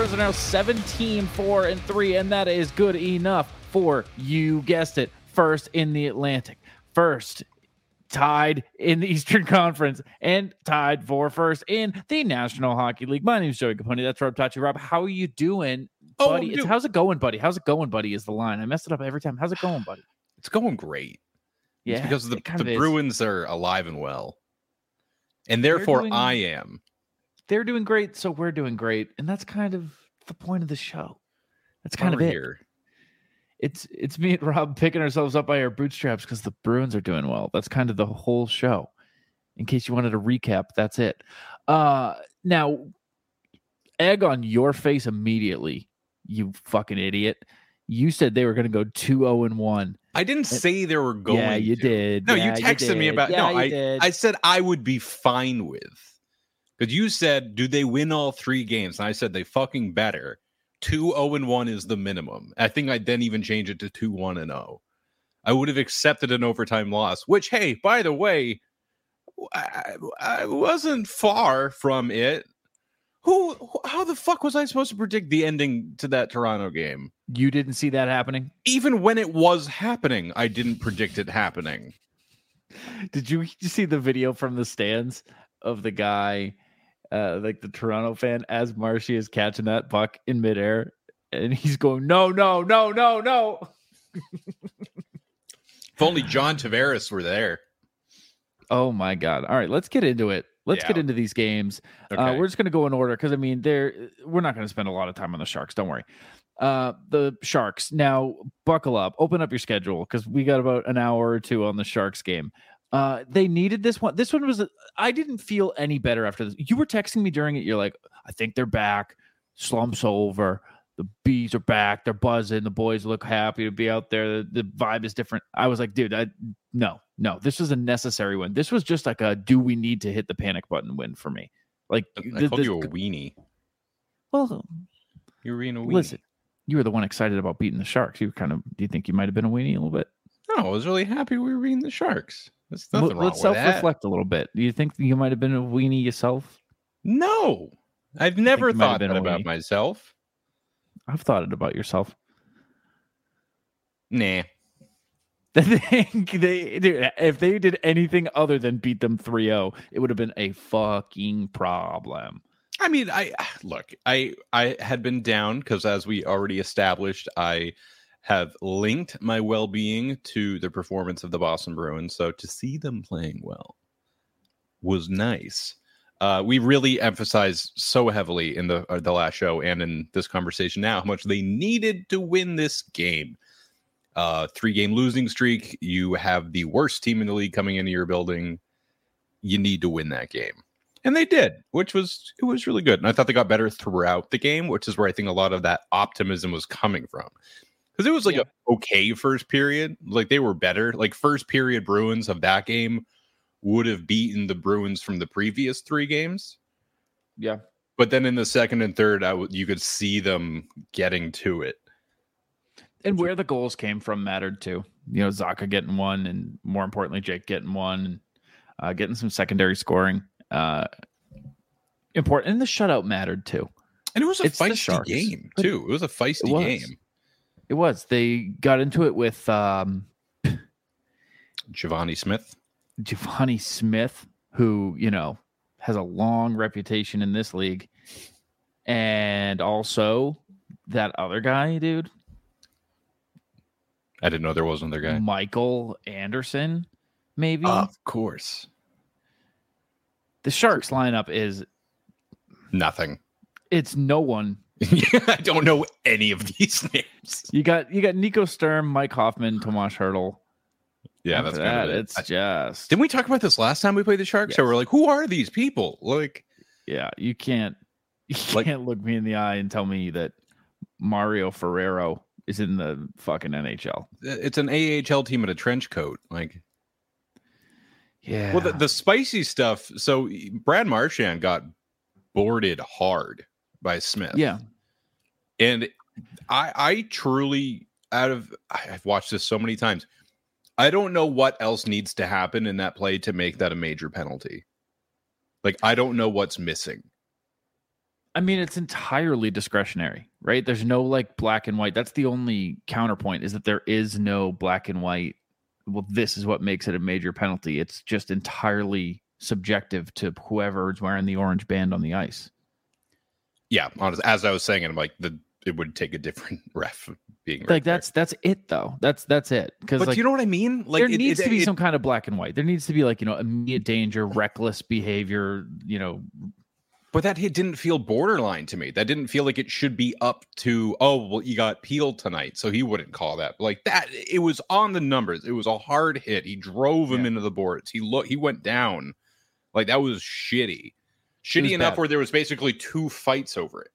with me. The Boston Bruins are now 17 4 and 3, and that is good enough for you guessed it. First in the Atlantic, first tied in the Eastern Conference, and tied for first in the National Hockey League. My name is Joey Capone. That's Rob Tachi. Rob, how are you doing, Oh, buddy? dude. it's, how's it going, buddy? How's it going, buddy? Is the line. I mess it up every time. How's it going, buddy? It's going great. Yeah, It's because the, the. Bruins are alive and well. And therefore doing- I am. They're doing great, so we're doing great, and that's kind of the point of the show. That's kind of it. here. it's it's me and Rob picking ourselves up by our bootstraps because the Bruins are doing well. That's kind of the whole show. In case you wanted a recap, that's it. Uh now egg on your face immediately, you fucking idiot. You said they were gonna go 2-0 and 1. I didn't say they were going. yeah, you to. did. No, Yeah, you texted me about. Yeah, no, I did. I said I would be fine with. Because you said, do they win all three games? And I said they fucking better. 2 0 and 1 is the minimum. I think I'd then even change it to 2 1 and 0. I would have accepted an overtime loss, which, hey, by the way, I, I wasn't far from it. Who, how the fuck was I supposed to predict the ending to that Toronto game? you didn't see that happening. Even when it was happening, I didn't predict it happening. Did you, you see the video from the stands of the guy, uh, like the Toronto fan, as Marshy is catching that puck in midair, and he's going, "No, no, no, no, no." If only John Tavares were there. Oh my god! All right, let's get into it. Let's get into these games. Uh, we're just going to go in order because I mean, they're we're not going to spend a lot of time on the Sharks. Don't worry. Uh, the Sharks. Now, buckle up. Open up your schedule because we got about an hour or two on the Sharks game. Uh, they needed this one. This one was. I didn't feel any better after this. You were texting me during it. You're like, I think they're back. Slumps over. The bees are back. They're buzzing. The boys look happy to be out there. The, the vibe is different. I was like, dude, I, no, no. This was a necessary win. This was just like a do we need to hit the panic button win for me. Like, I th- called this- you a weenie. well, you're being a weenie. listen, you were the one excited about beating the Sharks. You kind of, do you think you might have been a weenie a little bit? I was really happy we were beating the Sharks. Let- nothing wrong Let's with self-reflect a little bit. Do you think you might have been a weenie yourself? No, I've never you might have thought been that a about weenie. myself. I've thought it about yourself. Nah. They dude, if they did anything other than beat them 3-0, it would have been a fucking problem. I mean, I look, I I had been down because as we already established, I have linked my well-being to the performance of the Boston Bruins. So to see them playing well was nice. Uh, we really emphasized so heavily in the uh, the last show and in this conversation now how much they needed to win this game. Uh, three game losing streak. You have the worst team in the league coming into your building. You need to win that game and they did which was it was really good and i thought they got better throughout the game which is where i think a lot of that optimism was coming from because it was like Yeah. a okay first period like they were better like first period bruins of that game would have beaten the bruins from the previous three games Yeah. but then in the second and third I w- you could see them getting to it And where the goals came from mattered too. You know, Zacha getting one, and more importantly, Jake getting one, and uh, getting some secondary scoring. Uh, important, and the shutout mattered too. and it was a It's feisty game too it was a feisty game It was. They got into it with um, givani smith? Givani Smith, who you know has a long reputation in this league, and also that other guy, dude, i didn't know there was another guy. Michael Anderson. Maybe? Of course. The Sharks lineup is nothing. It's no one I don't know any of these names. You got you got Nico Sturm, Mike Hoffman, Tomas Hertl. Yeah, After that's kind of that, it. it's I- just Didn't we talk about this last time we played the Sharks? So we're like, who are these people? Like, yeah. You can't you Like- can't look me in the eye and tell me that Mario Ferraro is in the fucking NHL. Uh, it's an AHL team in a trench coat. Like, Yeah. well, the, the spicy stuff. So Brad Marchand got boarded hard by Smith. yeah. And I, I truly, out of, I've watched this so many times. I don't know what else needs to happen in that play to make that a major penalty. Like, I don't know what's missing. I mean, it's entirely discretionary, right? There's no like black and white. That's the only counterpoint is that there is no black and white. Well, this is what makes it a major penalty. It's just entirely subjective to whoever is wearing the orange band on the ice. Yeah, honestly, as I was saying, I'm like the it would take a different ref being right Like that's that's it though. That's that's it. Because But like you know what I mean? Like there it- needs it- to be it- some kind of black and white. There needs to be like you know immediate danger, reckless behavior. You know, But that hit didn't feel borderline to me. That didn't feel like it should be up to, oh, well, you got peeled tonight, so he wouldn't call that. Like that, it was on the numbers. It was a hard hit. He drove him Yeah. into the boards. He look he went down. Like that was shitty. Shitty was enough bad. where there was basically two fights over it.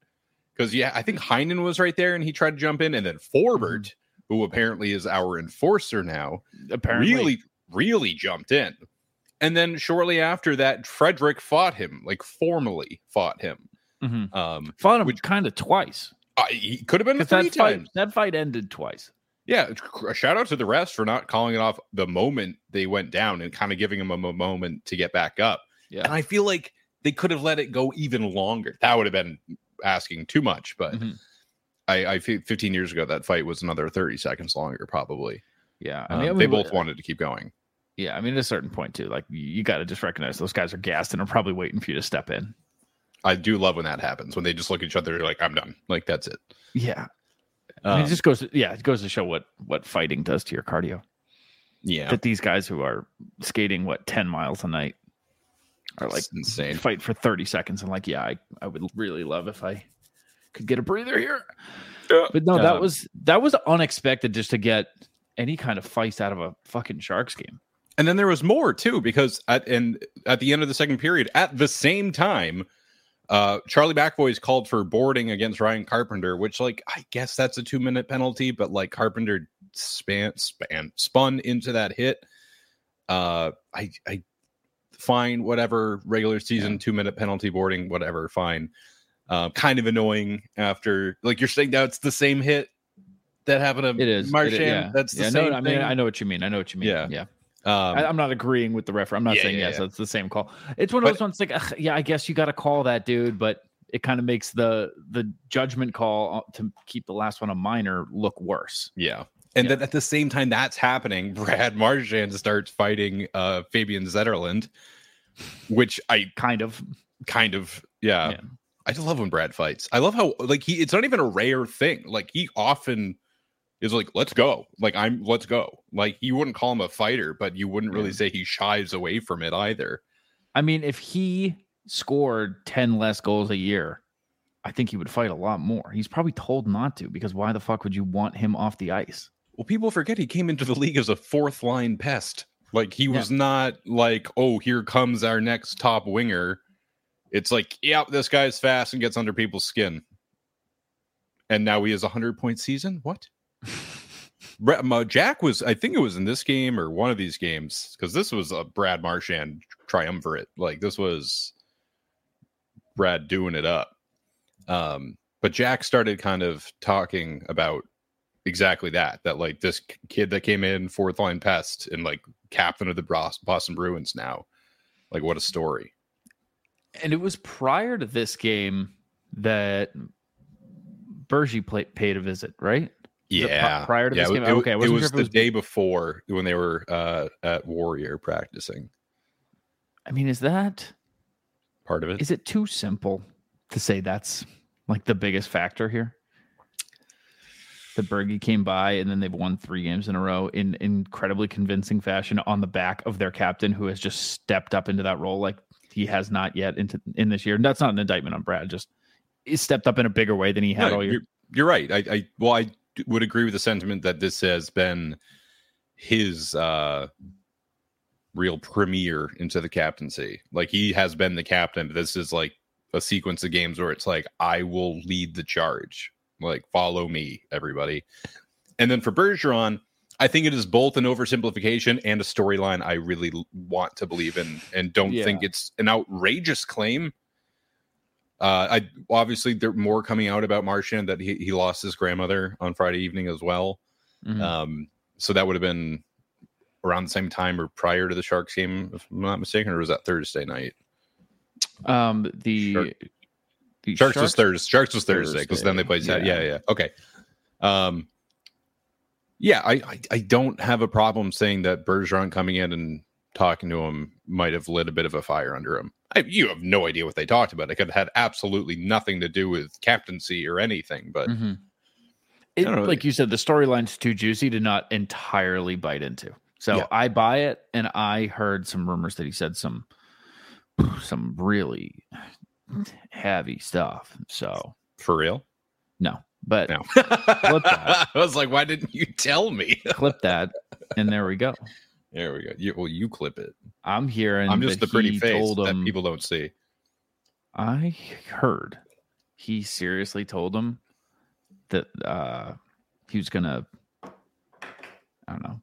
Because yeah, I think Heinen was right there and he tried to jump in, and then Forbort, Mm-hmm. who apparently is our enforcer now, apparently really, really jumped in. And then shortly after that, Frederic fought him, like formally fought him. Mhm. Um, fought him Which- kind of twice. I, he could have been three that fight times. that fight ended twice. Yeah, a shout out to the refs for not calling it off the moment they went down and kind of giving him a moment to get back up. Yeah. And I feel like they could have let it go even longer. That would have been asking too much, but Mhm. I, I 15 years ago that fight was another 30 seconds longer, probably. Yeah, I Um, mean, I they both wanted to keep going. Yeah, I mean, at a certain point too, like you, got to just recognize those guys are gassed and are probably waiting for you to step in. I do love when that happens when they just look at each other like I'm done, like that's it. Yeah, I mean, Um, it just goes. Yeah, it goes to show what what fighting does to your cardio. yeah, That these guys who are skating what ten miles a night are like It's insane. fight for thirty seconds and like, yeah, I, I would really love if I could get a breather here. But no, that Um, was that was unexpected just to get any kind of fight out of a fucking Sharks game. And then there was more too, because at and at the end of the second period, at the same time, uh, Charlie McAvoy's called for boarding against Ryan Carpenter, which like I guess that's a two minute penalty, but like Carpenter span span spun into that hit. Uh, I I fine whatever regular season two minute penalty boarding whatever fine. Uh, kind of annoying after like you're saying now it's the same hit that happened to It is it is- Marchand. yeah. That's the yeah, same. No, I mean, thing. I know what you mean. I know what you mean. Yeah. yeah. um, I, I'm not agreeing with the referee. I'm not Yeah, saying yeah, yes, yeah. it's the same call. It's one of But- those ones like, ugh, yeah, I guess you got to call that dude, but it kind of makes the the judgment call uh, to keep the last one a minor look worse. Yeah. And Yeah. then at the same time that's happening, Brad Marchand starts fighting uh Fabian Zetterlund, which I Kind of. kind of yeah. Yeah. I just love when Brad fights. I love how like he it's not even a rare thing. Like he often is like, let's go. Like I'm let's go. Like you wouldn't call him a fighter, but you wouldn't really Yeah. say he shies away from it either. I mean, if he scored 10 less goals a year, I think he would fight a lot more. He's probably told not to because why the fuck would you want him off the ice? Well, people forget he came into the league as a fourth line pest. Like he Yeah. was not like, oh, here comes our next top winger. It's like, yeah, this guy's fast and gets under people's skin. And now he has a hundred point season. What? Jack was, I think it was in this game or one of these games, because this was a Brad Marchand triumvirate. Like this was Brad doing it up. Um, but Jack started kind of talking about exactly that that like this kid that came in fourth line pest and like captain of the Boston Bruins now. Like what a story. And it was prior to this game that Bergie play, paid a visit, right? Is it pri- Yeah. prior to yeah, this it- game? It, Okay, it was sure if it the was- day before when they were uh, at Warrior practicing. I mean, is that Part of it. is it too simple to say that's like the biggest factor here? That Bergie came by and then they've won three games in a row in incredibly convincing fashion on the back of their captain who has just stepped up into that role like he has not yet into in this year. And that's not an indictment on Brad, just he stepped up in a bigger way than he had No, all year. you're, you're right. I, I well, I would agree with the sentiment that this has been his uh real premiere into the captaincy. Like he has been the captain. But this is like a sequence of games where it's like I will lead the charge. Like follow me, everybody. And then for Bergeron, I think it is both an oversimplification and a storyline I really want to believe in, and don't Yeah. think it's an outrageous claim. Uh, I obviously there more coming out about Marchand that he, he lost his grandmother on Friday evening as well. Mhm. Um, so that would have been around the same time or prior to the Sharks game, if I'm not mistaken, or was that Thursday night? Um, the Shark- The Sharks, was Thursday. Sharks was Thursday because then they played. Saturday. yeah. Yeah, yeah. Okay. Um. Yeah, I, I I don't have a problem saying that Bergeron coming in and talking to him might have lit a bit of a fire under him. I, you have no idea what they talked about. It could have had absolutely nothing to do with captaincy or anything. But Mhm. It, don't like you said, the storyline's too juicy to not entirely bite into. So Yeah. I buy it, and I heard some rumors that he said some some really heavy stuff. So for real, no, but no. that. I was like, why didn't you tell me? clip that, and there we go. There we go. You, well, you clip it. I'm hearing. I'm just the pretty face that him- people don't see. I heard he seriously told him that uh he was gonna I don't know.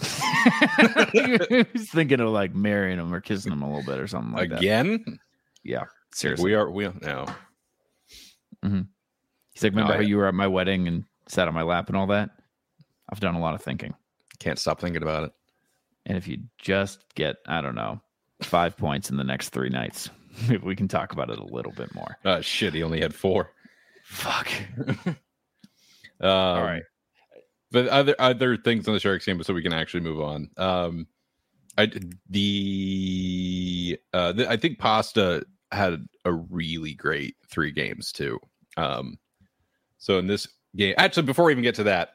he was thinking of like marrying him or kissing him a little bit or something like that. Again, Yeah. Seriously. we are. We no. He's like, remember Oh, how you were at my wedding and sat on my lap and all that? I've done a lot of thinking. Can't stop thinking about it. And if you just get, I don't know, five points in the next three nights, maybe we can talk about it a little bit more. Uh, shit, he only had four. Fuck. Um, All right. but other other things on the Sharks game, so we can actually move on. Um, I the uh, the, I think Pasta had a really great three games too. Um, so in this game, actually, before we even get to that,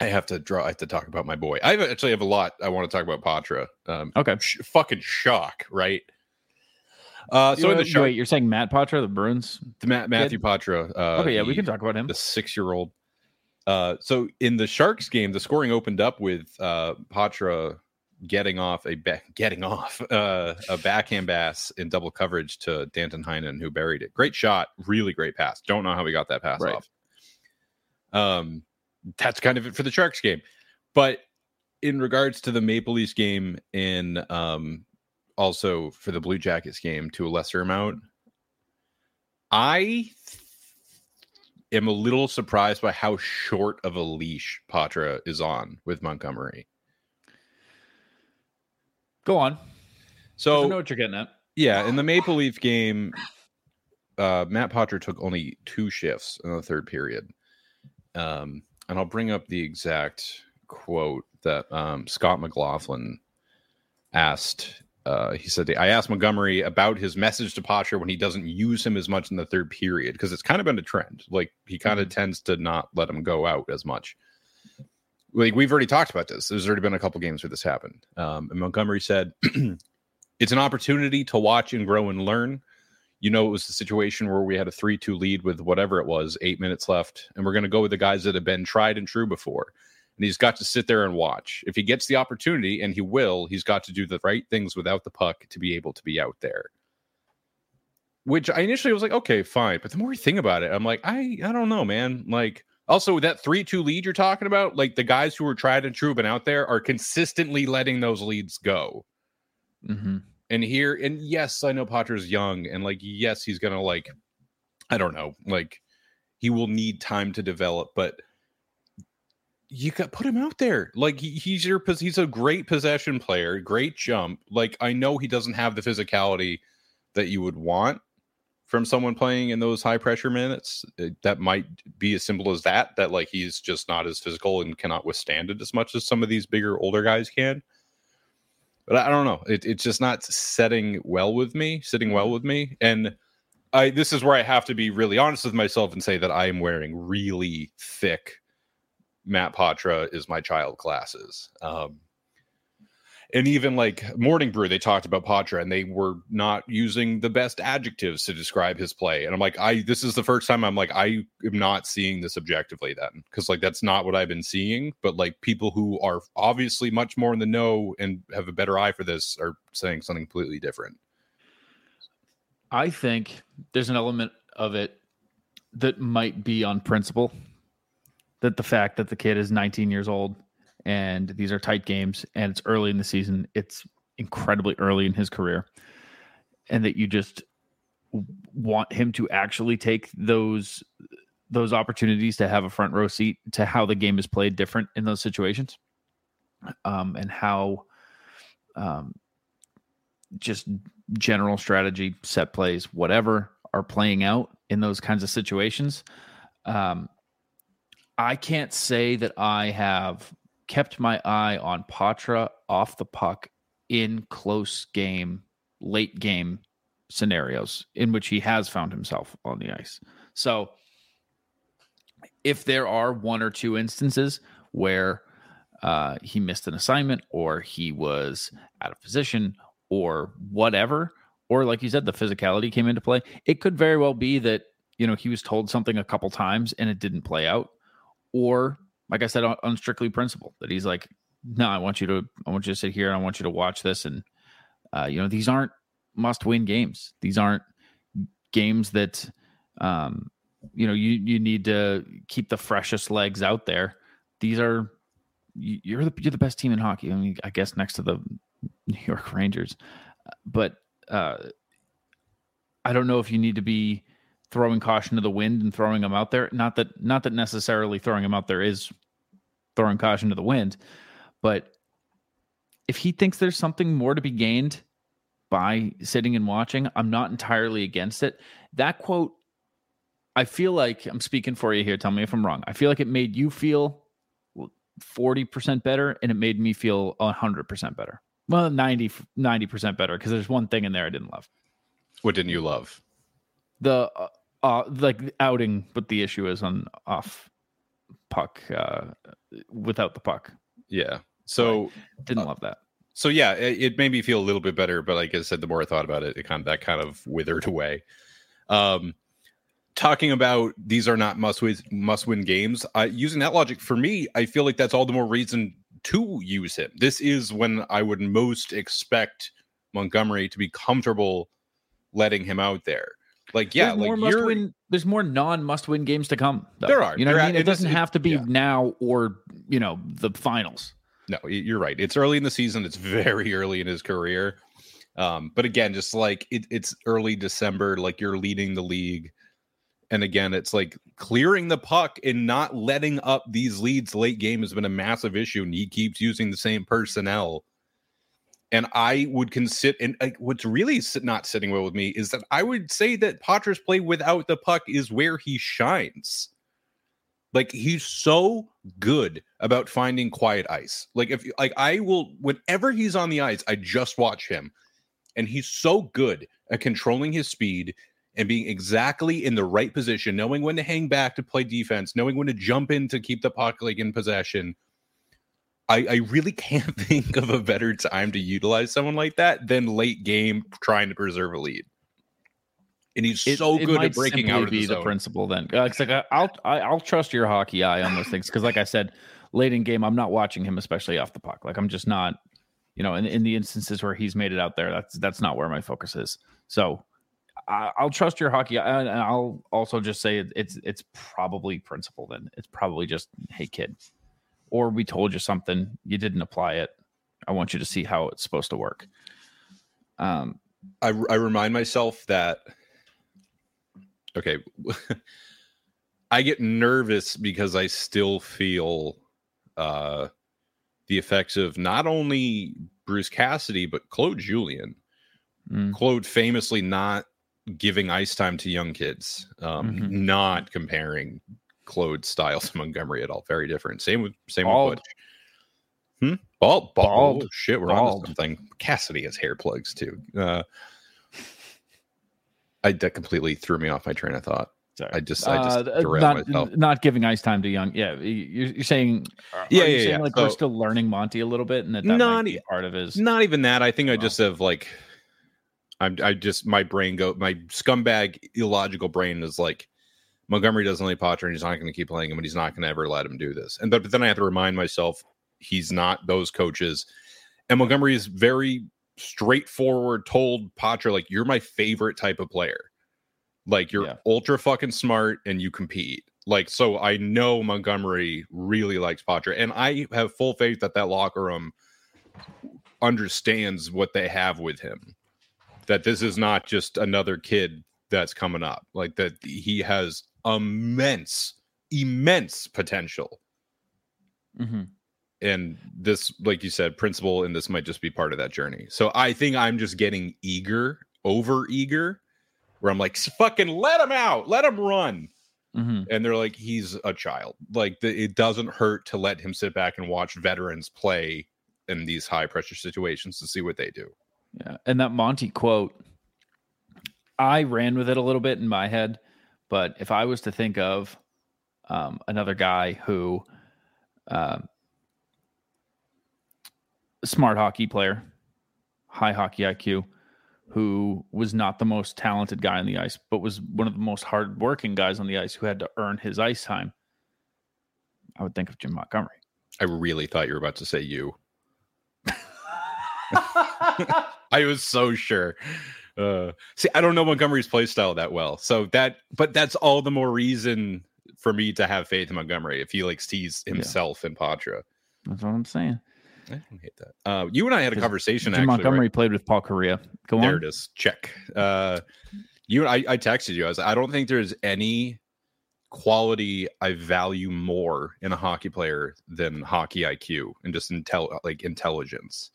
I have to draw. I have to talk about my boy. I actually have a lot I want to talk about Poitras. Um, Okay. sh- fucking shock, right? Uh, so in the You- Shark, wait, you're saying Matt Poitras, the Bruins? the Ma- Matthew Poitras. Uh, okay, yeah, we can talk about him. the six year old. Uh, so in the Sharks game, the scoring opened up with uh, Poitras getting off a ba- getting off uh, a backhand pass in double coverage to Danton Heinen, who buried it. Great shot, really great pass. Don't know how he got that pass Right. off. Um, that's kind of it for the Sharks game. But in regards to the Maple Leafs game, and um, also for the Blue Jackets game to a lesser amount, I am a little surprised by how short of a leash Poitras is on with Montgomery. Go on. So I know what you're getting at. yeah, in the Maple Leaf game, uh, Matt Poitras took only two shifts in the third period. Um, and I'll bring up the exact quote that um, Scott McLaughlin asked. Uh, he said, I asked Montgomery about his message to Poitras when he doesn't use him as much in the third period because it's kind of been a trend. Like he kind of tends to not let him go out as much. Like we've already talked about this. There's already been a couple games where this happened. Um, and Montgomery said, it's an opportunity to watch and grow and learn. You know, it was the situation where we had a 3 2 lead with whatever it was, eight minutes left. And we're going to go with the guys that have been tried and true before. And he's got to sit there and watch. If he gets the opportunity, and he will, he's got to do the right things without the puck to be able to be out there. Which I initially was like, okay, fine. But the more you think about it, I'm like, I, I don't know, man. Like, also with that 3 2 lead you're talking about, like the guys who are tried and true have been out there are consistently letting those leads go. Mm-hmm. and here and yes i know Poitras's young and like yes he's gonna like i don't know like he will need time to develop but you got put him out there. Like he, he's your he's a great possession player great jump. Like i know he doesn't have the physicality that you would want from someone playing in those high pressure minutes that might be as simple as that that like he's just not as physical and cannot withstand it as much as some of these bigger older guys can but I don't know. It, it's just not setting well with me, sitting well with me. And I this is where I have to be really honest with myself and say that I am wearing really thick Matt Poitras is my child glasses. Um, and even like Morning Brew, they talked about Poitras and they were not using the best adjectives to describe his play. And I'm like, I this is the first time I'm like, I am not seeing this objectively then. Cause like that's not what I've been seeing. But like people who are obviously much more in the know and have a better eye for this are saying something completely different. I think there's an element of it that might be on principle. That the fact that the kid is 19 years old and these are tight games and it's early in the season, it's incredibly early in his career, and that you just want him to actually take those those opportunities to have a front row seat to how the game is played different in those situations, um, and how um, just general strategy, set plays, whatever are playing out in those kinds of situations. Um, I can't say that I have kept my eye on Poitras off the puck in close game, late game scenarios in which he has found himself on the ice. So if there are one or two instances where uh, he missed an assignment or he was out of position or whatever, or like you said, the physicality came into play, it could very well be that, you know, he was told something a couple times and it didn't play out. Or, like I said, on, on strictly principle, that he's like, no, I want you to, I want you to sit here and I want you to watch this. And, uh, you know, these aren't must win games. These aren't games that, um, you know, you, you need to keep the freshest legs out there. These are, you're the, you're the best team in hockey. I mean, I guess next to the New York Rangers, but, uh, I don't know if you need to be throwing caution to the wind and throwing them out there. Not that, not that necessarily throwing them out there is throwing caution to the wind, but if he thinks there's something more to be gained by sitting and watching, I'm not entirely against it. That quote, I feel like I'm speaking for you here. Tell me if I'm wrong. I feel like it made you feel 40% better and it made me feel 100% better. Well, 90, 90% better because there's one thing in there I didn't love. What didn't you love? The uh, uh like outing, but the issue is on off puck uh without the puck. Yeah. So didn't uh, love that. So yeah, it, it, made me feel a little bit better, but like I said, the more I thought about it, it kind of that kind of withered away. Um, talking about these are not must win must win games. Uh, using that logic for me, I feel like that's all the more reason to use him. This is when I would most expect Montgomery to be comfortable letting him out there. Like, yeah, there's like more must win. There's more non must win games to come. Though. There are. You know what I mean? It doesn't have to be yeah. now or you know the finals. No, you're right. It's early in the season. It's very early in his career. Um, but again, just like it, it's early December, like you're leading the league. And again, it's like clearing the puck and not letting up these leads late game has been a massive issue. And he keeps using the same personnel. And I would consider, and what's really not sitting well with me is that I would say that Poitras' play without the puck is where he shines. Like he's so good about finding quiet ice. Like if like I will whenever he's on the ice, I just watch him. And he's so good at controlling his speed and being exactly in the right position, knowing when to hang back to play defense, knowing when to jump in to keep the puck like in possession. I, I really can't think of a better time to utilize someone like that than late game trying to preserve a lead and he's it, so good at breaking out. Be the, the principle then. Uh, like I, I'll I, will i will trust your hockey eye on those things because, like I said, late in game, I'm not watching him, especially off the puck. Like I'm just not, you know, in, in the instances where he's made it out there, that's that's not where my focus is. So I, will trust your hockey, and I'll also just say it, it's it's probably principle. Then it's probably just hey kid, or we told you something, you didn't apply it. I want you to see how it's supposed to work. Um, I I remind myself that okay i get nervous because i still feel uh the effects of not only bruce cassidy but claude Julien. mm. claude famously not giving ice time to young kids um mm-hmm. not comparing claude's Styles to montgomery at all very different same with same bald. with Butch. Hmm? Bald, bald, bald. Oh, shit, we're bald. on something. Cassidy has hair plugs too. Uh, I that completely threw me off my train of thought. Sorry. I just, I just uh, not, myself. Not giving ice time to young. Yeah, you're, you're saying, yeah, yeah, saying yeah. Like so, we're still learning Monty a little bit, and that, that not e- part of his. Not even that. I think I just have like, I'm, I just my brain go, my scumbag illogical brain is like, Montgomery doesn't like Poitras, and he's not going to keep playing him, and he's not going to ever let him do this. And but, but then I have to remind myself he's not those coaches, and Montgomery is very straightforward. Told Poitras like, "You're my favorite type of player." Like you're yeah. ultra fucking smart and you compete. Like so, I know Montgomery really likes Poitras, and I have full faith that that locker room understands what they have with him. That this is not just another kid that's coming up. Like that he has immense, immense potential. Mm-hmm. And this, like you said, principle, and this might just be part of that journey. So I think I'm just getting eager, over eager where I'm like, fucking let him out, let him run. Mhm. And they're like, he's a child. Like the, it doesn't hurt to let him sit back and watch veterans play in these high pressure situations to see what they do. Yeah. And that Monty quote, I ran with it a little bit in my head, but if I was to think of um, another guy who, um, smart hockey player, high hockey IQ, who was not the most talented guy on the ice, but was one of the most hardworking guys on the ice who had to earn his ice time, I would think of Jim Montgomery. I really thought you were about to say you. I was so sure. Uh, see, I don't know Montgomery's play style that well, so that, but that's all the more reason for me to have faith in Montgomery if he like sees himself in Poitras. That's what I'm saying. I don't hate that. Uh, you and I had a conversation. Jim actually, right? Montgomery played with Paul Kariya. Go there on. There it is. Check. Uh, you, I, I texted you. I was. I don't think there's any quality I value more in a hockey player than hockey IQ and just intel like intelligence.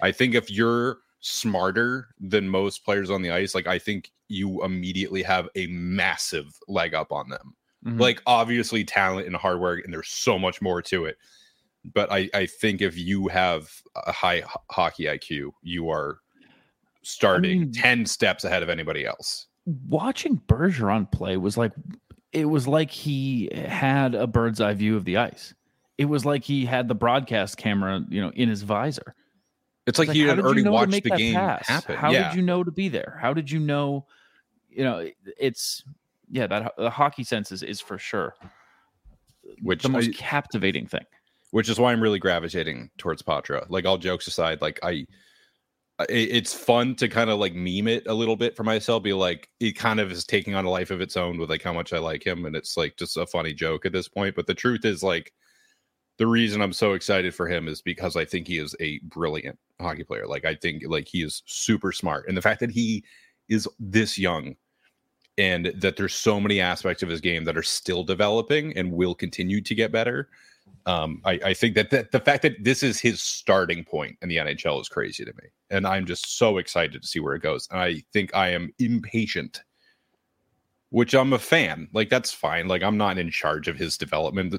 I think if you're smarter than most players on the ice, like I think you immediately have a massive leg up on them. Mhm. Like obviously talent and hard work, and there's so much more to it. But I, I think if you have a high ho- hockey IQ, you are starting mean- 10 steps ahead of anybody else. watching Bergeron play was like it was like he had a bird's eye view of the ice. It was like he had the broadcast camera, you know, in his visor. It's like Like, he had did you already know watched the game pass? happen. How yeah. did you know to be there? How did you know? You know, it's yeah, that the hockey sense is, is for sure which the most I- captivating thing. which is why I'm really gravitating towards Poitras. Like all jokes aside, like I, I- it's fun to kind of like meme it a little bit for myself. Be like, it kind of is taking on a life of its own with like how much I like him, and it's like just a funny joke at this point. But the truth is, like, the reason I'm so excited for him is because I think he is a brilliant hockey player. Like, I think like he is super smart, and the fact that he is this young. And that there's so many aspects of his game that are still developing and will continue to get better um, I, I think that, that the fact that this is his starting point in the NHL is crazy to me, and I'm just so excited to see where it goes. And I think I am impatient, which I'm a fan. Like that's fine. Like I'm not in charge of his development.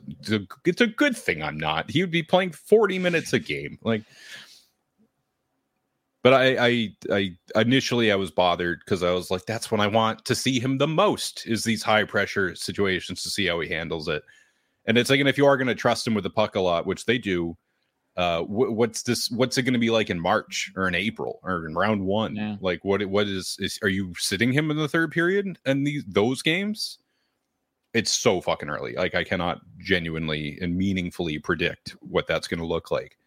It's a, good thing I'm not. He would be playing 40 minutes a game. Like, but I, I, I initially I was bothered because I was like, that's when I want to see him the most is these high pressure situations to see how he handles it. And it's like, and if you are going to trust him with the puck a lot, which they do, uh, wh- what's this? What's it going to be like in March or in April or in round one? Yeah. Like, what? What is? Is are you sitting him in the third period and these those games? It's so fucking early. Like, I cannot genuinely and meaningfully predict what that's going to look like.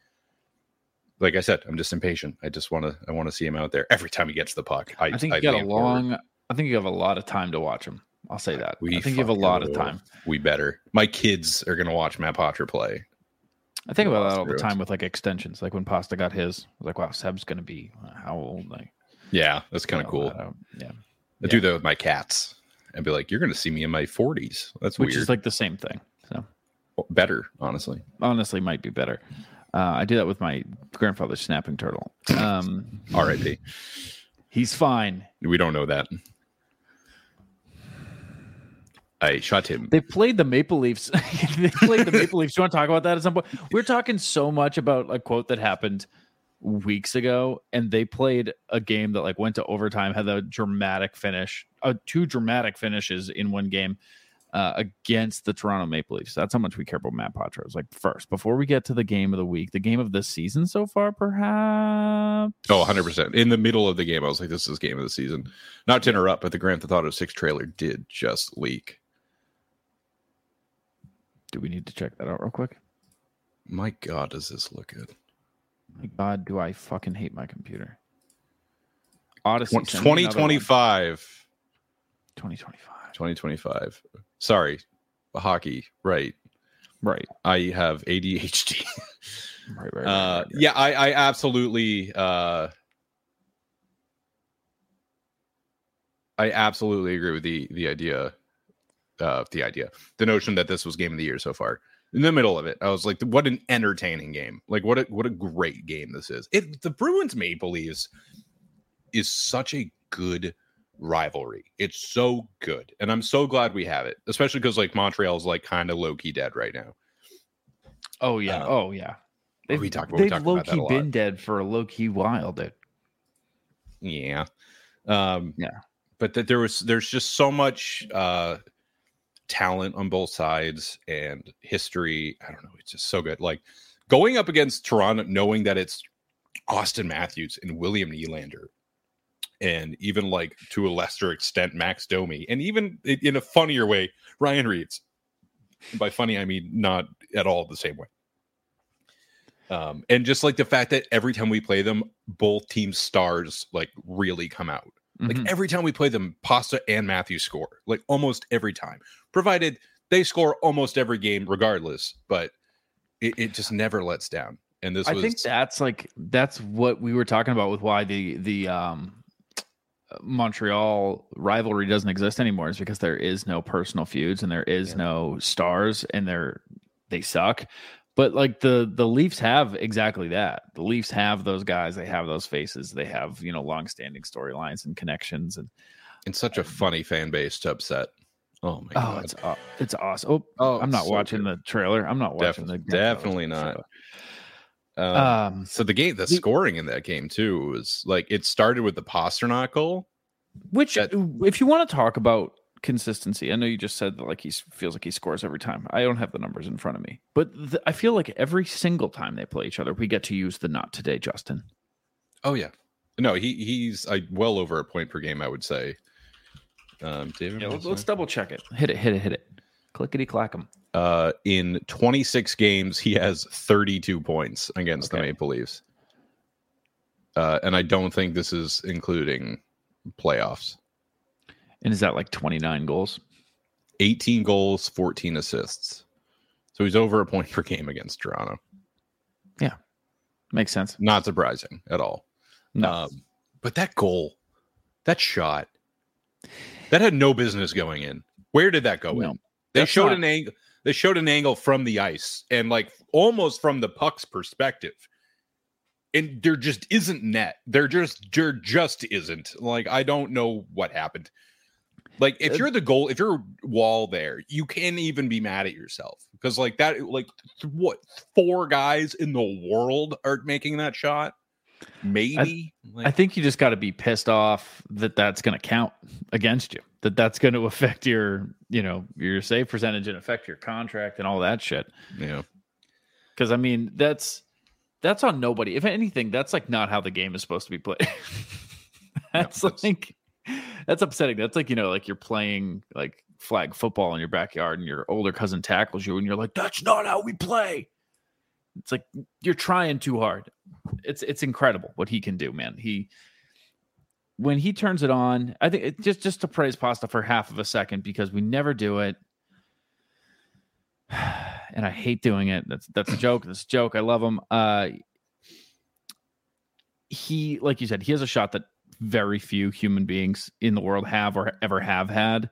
Like I said, I'm just impatient. I just want to. I want to see him out there every time he gets the puck. I, I think I you got a lean forward. long. I think you have a lot of time to watch him. I'll say that. We I think you have a lot of time. We better. My kids are going to watch Matt Poitras play. I think about that all the time with like extensions. Like when Pasta got his, I was like, wow, Seb's gonna be how old? Like, Yeah, that's kind of cool. I Yeah, I do that with my cats and be like, "You're going to see me in my 40s." That's which weird. is like the same thing. So better, honestly. honestly, might be better. Uh, I do that with my grandfather's snapping turtle. Um, R.I.P. he's fine. We don't know that. I shot him. They played the Maple Leafs. they played the Maple Leafs. Do you want to talk about that at some point? We're talking so much about a quote that happened weeks ago, and they played a game that like went to overtime, had a dramatic finish, uh, two dramatic finishes in one game uh, against the Toronto Maple Leafs. That's how much we care about Matt Poitras. It's like first, before we get to the game of the week, the game of the season so far, perhaps. Oh, 100%. In the middle of the game, I was like, this is game of the season. Not to interrupt, but the Grand Theft Auto 6 trailer did just leak. Do we need to check that out real quick? My God, does this look good? My God, do I fucking hate my computer? Odyssey. send me another one. 2025. 2025. 2025. Sorry, hockey. Right. Right. I have ADHD. Right, right, right, uh right, right. yeah i i absolutely uh i absolutely agree with the the idea uh the idea the notion that this was game of the year so far in the middle of it i was like what an entertaining game like what a what a great game this is it the bruins maple leafs is such a good rivalry. It's so good. And I'm so glad we have it, especially because like Montreal's like kind of low key dead right now. Oh yeah. Um, oh yeah. They've, we talked- we they've low key been dead for a low key while, dude. Yeah. Um Yeah. But that there was there's just so much uh talent on both sides and history. I don't know, it's just so good. Like going up against Toronto, knowing that it's Auston Matthews and William Nylander, and even like to a lesser extent Max Domi, and even in a funnier way, Ryan Reaves. And by funny, I mean not at all the same way. Um, and just like the fact that every time we play them, both teams' stars like really come out. Like Mhm. every time we play them, Pasta and Matthew score. Like almost every time, provided they score almost every game, regardless. But it, it just never lets down. And this I was think that's like that's what we were talking about with why the the um Montreal rivalry doesn't exist anymore is because there is no personal feuds and there is Yeah. no stars and they're they suck. But like the the Leafs have exactly that. The Leafs have those guys, they have those faces, they have, you know, long-standing storylines and connections and it's such a funny fan base to upset. Oh my oh, god! it's aw- it's awesome. Oh, oh, I'm not so watching good. the trailer. I'm not watching Def- the definitely not. Um, Um, so the game, the the- scoring in that game too was like it started with the Pastrnak goal. Which, that- if you want to talk about consistency, I know you just said that like he feels like he scores every time. I don't have the numbers in front of me, but th- I feel like every single time they play each other, we get to use the not today, Justin. Oh yeah, no, he he's uh, well over a point per game, I would say. Um, David, Yeah, let's, let's double check it. Hit it, hit it, hit it. Clickety clack 'em. uh, in 26 games, he has 32 points against the Maple Leafs. Uh, and I don't think this is including playoffs. And is that like 29 goals? 18 goals, 14 assists. So he's over a point per game against Toronto. Yeah. Makes sense. Not surprising at all. No, Um, but that goal, that shot, that had no business going in. Where did that go No. in? They showed not- an angle. They showed an angle from the ice and like almost from the puck's perspective. And there just isn't net. There just there just isn't. Like I don't know what happened. Like if you're the goal, if you're wall there, you can't even be mad at yourself because like that, like th- what four guys in the world are making that shot? Maybe. like, I think you just got to be pissed off that that's going to count against you. That that's going to affect your, you know, your save percentage and affect your contract and all that shit. yeah. Because I mean, that's that's on nobody. If anything, that's like not how the game is supposed to be played. that's that's- like that's upsetting. That's like you know, like you're playing like flag football in your backyard, and your older cousin tackles you, and you're like, "That's not how we play." It's like you're trying too hard. It's it's incredible what he can do, man. He when he turns it on, I think it, just just to praise Pasta for half of a second because we never do it and I hate doing it. That's that's a joke. That's a joke. I love him. Uh he, like you said, he has a shot that very few human beings in the world have or ever have had.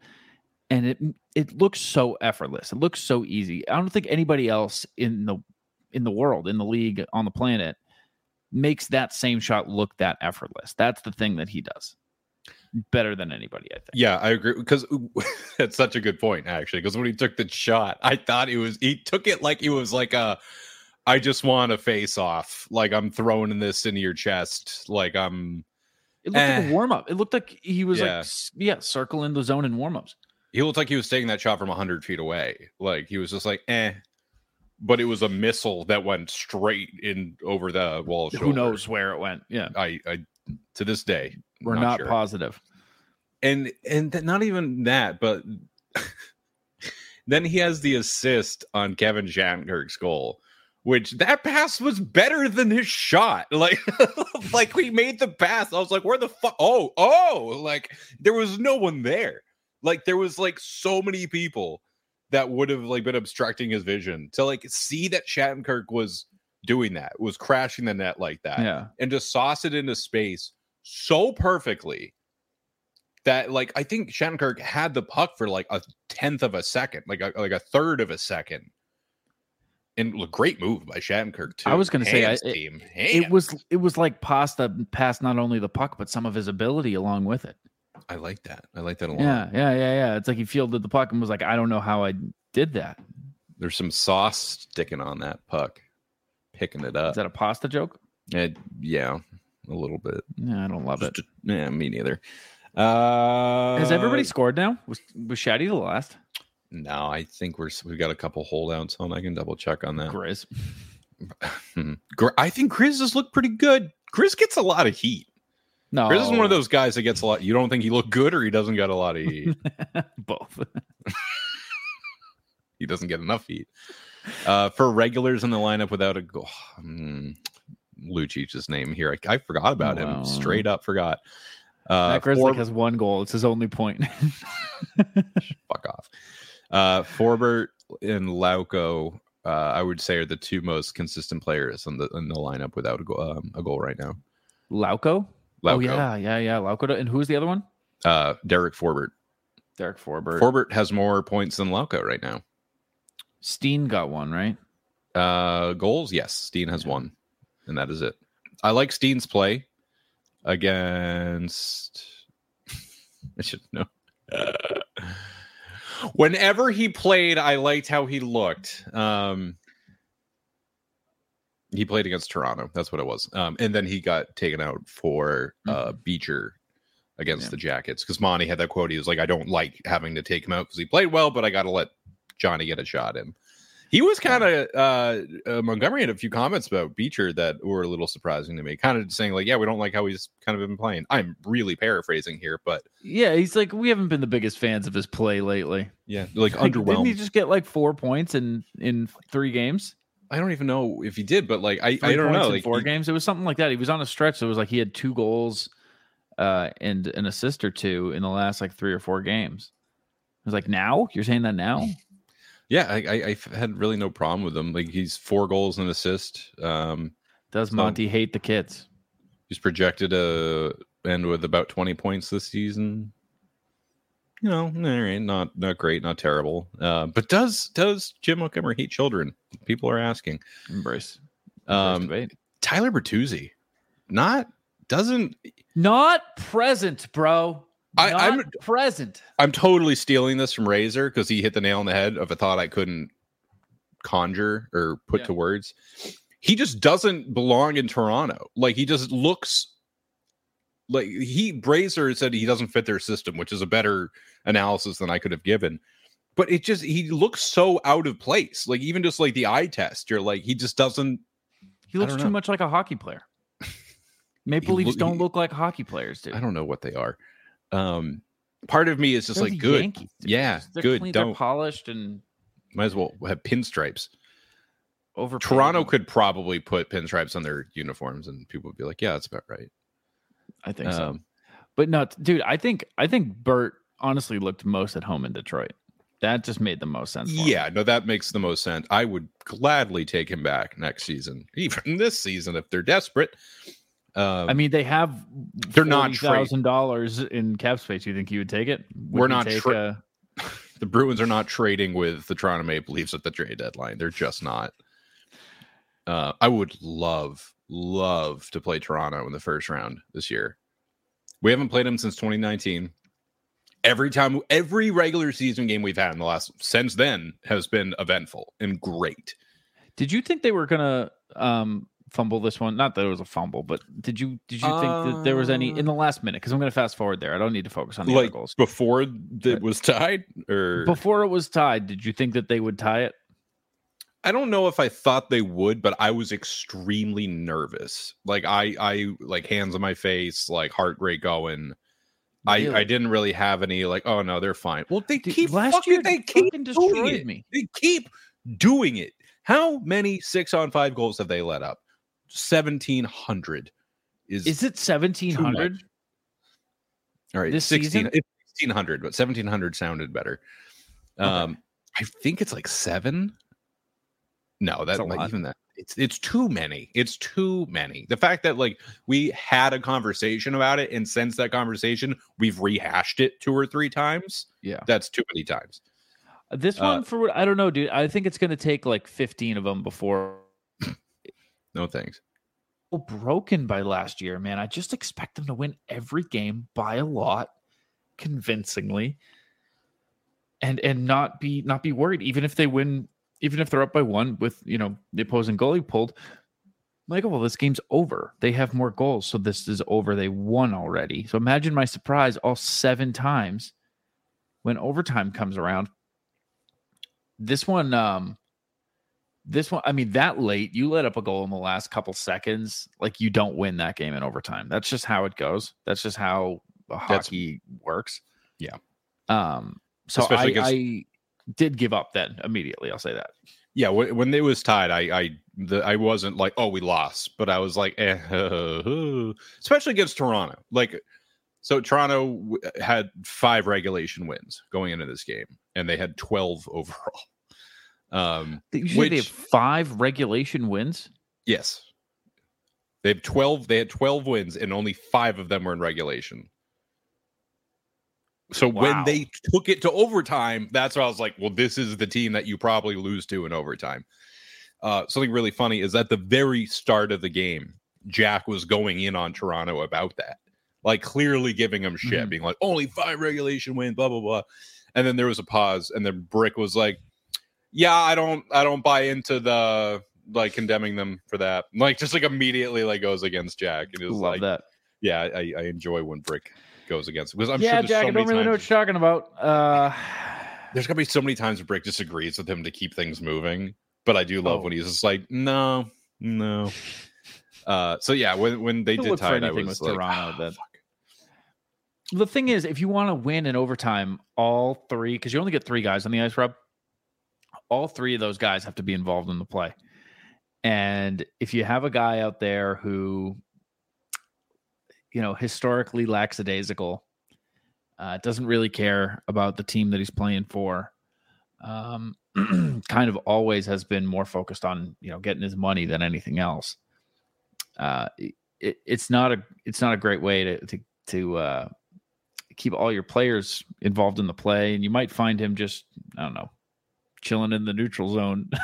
And it it looks so effortless. It looks so easy. I don't think anybody else in the in the world, in the league, on the planet makes that same shot look that effortless. That's the thing that he does better than anybody, I think. Yeah, I agree because that's such a good point actually. Because when he took the shot, I thought it was he took it like it was like a I just want to face off, like I'm throwing this into your chest, like I'm. It looked like Eh. a warm up. It looked like he was Yeah. like, yeah, circling the zone in warm ups. He looked like he was taking that shot from hundred feet away. Like he was just like, eh. But it was a missile that went straight in over the wall. Who knows where it went? Yeah, I, I to this day we're not, sure. positive. and and th- not even that, but then he has the assist on Kevin Shattenkirk's goal, which that pass was better than his shot. Like, like we made the pass. I was like, where the fuck? Oh, oh, like there was no one there. Like there was like so many people that would have like been obstructing his vision to like see that Shattenkirk was doing that, was crashing the net like that Yeah, and just sauce it into space so perfectly that like I think Shattenkirk had the puck for like a tenth of a second, like a, like a third of a second. And a great move by Shattenkirk too. I was gonna say, I- it- it was it was like Pasta passed not only the puck but some of his ability along with it. I like that. I like that a lot. Yeah, yeah, yeah, yeah. It's like he fielded the puck and was like, I don't know how I did that. There's some sauce sticking on that puck, picking it up. Is that a pasta joke? It- yeah, a little bit. Yeah, I don't love it. Yeah, me neither. Uh, Has everybody scored now? Was was Shaddy the last? No, I think we're we've got a couple holdouts on. I can double check on that. Grizz. Hmm. I think Grizz has looked pretty good. Grizz gets a lot of heat. No, Grizz is one of those guys that gets a lot. You don't think he looked good, or he doesn't get a lot of heat. both. he doesn't get enough heat. Uh, for regulars in the lineup without a goal, hmm, Lucic's name here. I, I forgot about Wow. him. Straight up forgot. Uh, Matt Grzelcyk has one goal. It's his only point. fuck off. Uh, Forbort and Lauko, uh, I would say, are the two most consistent players in the in the lineup without a goal, um, a goal right now. Lauko. Lauko, Oh yeah, yeah, yeah. Lauko. And who's the other one? uh, Derek Forbort. Derek Forbort. Forbort has more points than Lauko right now. Steen got one right. Uh, goals, yes, Steen has Yeah. one, and that is it. I like Steen's play against. I should know. Whenever he played, I liked how he looked. Um, he played against Toronto. That's what it was. Um, and then he got taken out for uh, Beecher against Yeah. the Jackets because Monty had that quote. He was like, "I don't like having to take him out because he played well, but I got to let Johnny get a shot in." He was kind of uh, uh, Montgomery had a few comments about Beecher that were a little surprising to me. Kind of saying like, "Yeah, we don't like how he's kind of been playing." I'm really paraphrasing here, but Yeah, he's like we haven't been the biggest fans of his play lately. yeah, like Like, Didn't he just get like four points in in three games? I don't even know if he did, but like I, Three I don't know. Like four he- games. It was something like that. He was on a stretch. So it was like he had two goals uh, and an assist or two in the last like three or four games. I was like, now you're saying that now? Yeah, I, I, I had really no problem with him. Like he's four goals and assist. Um, Does So- Monty hate the kids? he's projected to end with about 20 points this season you know all right, not not great not terrible uh, but does does jim montgomery hate children people are asking. Embrace um tyler bertuzzi not doesn't Not present, bro. I- I'm- present. i'm totally stealing this from razor because he hit the nail on the head of a thought i couldn't conjure or put Yeah. to words he just doesn't belong in toronto like he just looks like he brazier said he doesn't fit their system which is a better analysis than i could have given but it just he looks so out of place like even just like the eye test you're like he just doesn't He looks too know. much like a hockey player. Maple Leafs look- don't look like hockey players, dude. i don't know what they are um part of me is just They're like good Yankees. Yeah, They're good. Clean, they're Don't- polished and might as well have pinstripes over. toronto could probably put pinstripes on their uniforms and people would be like yeah that's about right I think so. Um, But no, dude, I think I think Bert honestly looked most at home in Detroit. That just made the most sense. Yeah, no, that makes the most sense. I would gladly take him back next season, even this season if they're desperate. Um, I mean, they have They're not thousand dollars in cap space. You think you would take it? Would We're not Take, tra- uh, the Bruins are not trading with the Toronto Maple Leafs at the trade deadline. They're just not. Uh, I would love, love to play Toronto in the first round this year. We haven't played them since 2019. Every time, every regular season game we've had in the last since then has been eventful and great. did you think they were gonna um, fumble this one? Not that it was a fumble, but did you did you think that there was any in the uh. last minute? Because I'm gonna fast forward there. I don't need to focus on the other Like goals. before it was tied, or Before it was tied, did you think that they would tie it? I don't know if I thought they would, but I was extremely nervous. Like I, I like hands on my face, like heart rate going. I, Really? I didn't really have any like, oh no, they're fine. Well, they Dude, keep last fucking, year they keep fucking doing it. me. They keep doing it. How many six on five goals have they let up? Seventeen hundred is, Is it seventeen hundred? all right. this sixteen. season? It's sixteen hundred, but seventeen hundred sounded better. Okay. Um, I think it's like seven. No, That's that like even that it's it's too many. It's too many. The fact that like we had a conversation about it, and since that conversation, we've rehashed it two or three times. Yeah. That's too many times. This Uh, one for what I don't know, dude. I think it's gonna take like fifteen of them before No thanks. Well, broken by last year, man. I just expect them to win every game by a lot convincingly and and not be not be worried. Even if they win even if they're up by one with you know the opposing goalie pulled like well this game's over. They have more goals so this is over. They won already. So imagine my surprise all seven times when overtime comes around. This one um this one i mean that late you let up a goal in the last couple seconds like you don't win that game in overtime that's just how it goes that's just how hockey works Yeah. um so Especially I, against- I did give up then immediately i'll say that Yeah, when, when it was tied, I I the, I wasn't like, oh, we lost, but I was like, eh, especially against Toronto. Like, so Toronto w- had five regulation wins going into this game, and they had twelve overall. Um, you said they have five regulation wins yes, they have twelve. They had twelve wins, and only five of them were in regulation. So Wow. when they took it to overtime, that's where I was like, well, this is the team that you probably lose to in overtime. Uh, something really funny is at the very start of the game, Jack was going in on Toronto about that, like clearly giving him shit, Mhm. being like, only five regulation wins, blah blah blah. And then there was a pause, and then Brick was like, "Yeah, I don't, I don't buy into the like condemning them for that." Like just like immediately like goes against Jack, and it was love like, that yeah, I, I enjoy when Brick goes against because I'm yeah sure jack so i don't really know what you're talking about uh there's gonna be so many times Brick disagrees with him to keep things moving. But I do love Oh. when he's just like, no, no. Uh, so yeah, when when they did tie, it, I was with like, Toronto "Ah, that- fuck." the thing is, if you want to win in overtime, all three, because you only get three guys on the ice, Rob, all three of those guys have to be involved in the play. And if you have a guy out there who, you know, historically lackadaisical, uh, doesn't really care about the team that he's playing for, um, kind of always has been more focused on, you know, getting his money than anything else. Uh, it, it's not a it's not a great way to to to uh, keep all your players involved in the play, and you might find him just I don't know chilling in the neutral zone.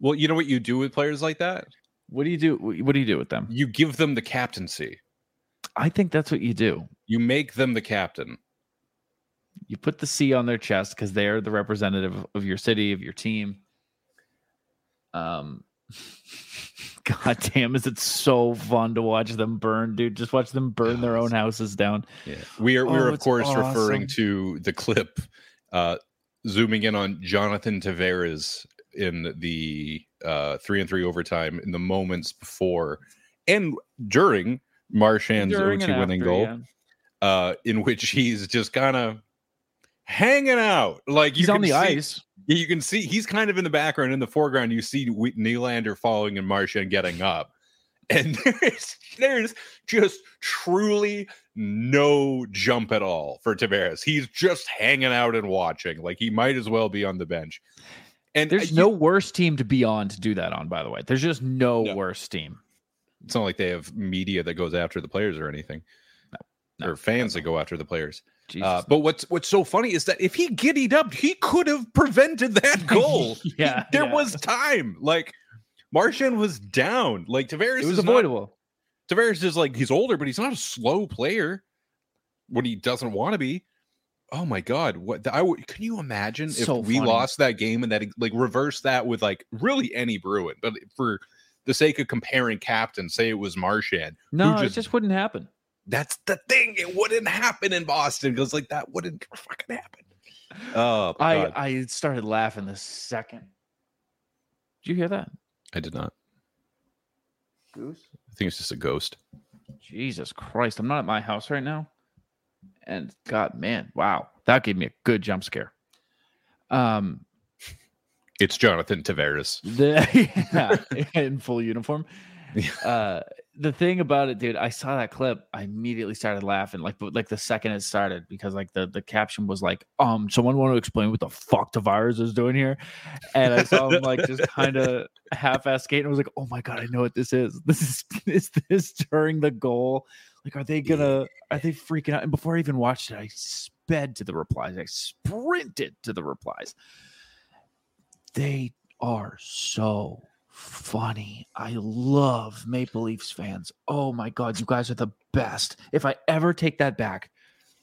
Well, you know what you do with players like that? what do you do? What do you do with them? You give them the captaincy. I think that's what you do. You make them the captain. You put the C on their chest because they're the representative of your city, of your team. Um, God damn, is it so fun to watch them burn, dude? Just watch them burn their own houses down. Yeah. We are Oh, we're of it's course referring to the clip uh zooming in on Jonathan Tavares in the uh three and three overtime in the moments before and during Marchand's During OT winning after, goal, yeah. uh, in which he's just kind of hanging out. Like He's on the see- ice. You can see he's kind of in the background. In the foreground, you see Nylander falling and Marchand getting up. And there's there's just truly no jump at all for Tavares. He's just hanging out and watching. Like he might as well be on the bench. And There's uh, no worse team to be on to do that on, by the way. There's just no, No. worse team. it's not like they have media that goes after the players or anything. No, or fans that go after the players. Uh, but what's what's so funny is that if he giddied up, he could have prevented that goal. yeah. there yeah. was time. Like Marchand was down. Like Tavares it was is not- avoidable. Tavares is like he's older, but he's not a slow player when he doesn't want to be. Oh my god, what I would can you imagine if So we funny. lost that game and that like reverse that with like really any Bruin, but for the sake of comparing captains, say it was Marchand. No, just- it just wouldn't happen. That's the thing. It wouldn't happen in Boston because like that wouldn't fucking happen. Oh my I God. I started laughing the second. Did you hear that? I did not. Goose. Think it's just a ghost. Jesus Christ! I'm not at my house right now, and God, man, wow, that gave me a good jump scare. Um, It's Jonathan Tavares. the yeah, in full uniform. Uh, the thing about it, dude, I saw that clip. I immediately started laughing, like, but like the second it started, because like the the caption was like, "Um, someone want to explain what the fuck Tavares is doing here?" And I saw him like just kind of half-ass skate, and I was like, "Oh my god, I know what this is. This is is this during the goal? Like, are they gonna? Are they freaking out?" And before I even watched it, I sped to the replies. I sprinted to the replies. They are so funny. I love Maple Leafs fans. Oh my god, you guys are the best. If I ever take that back,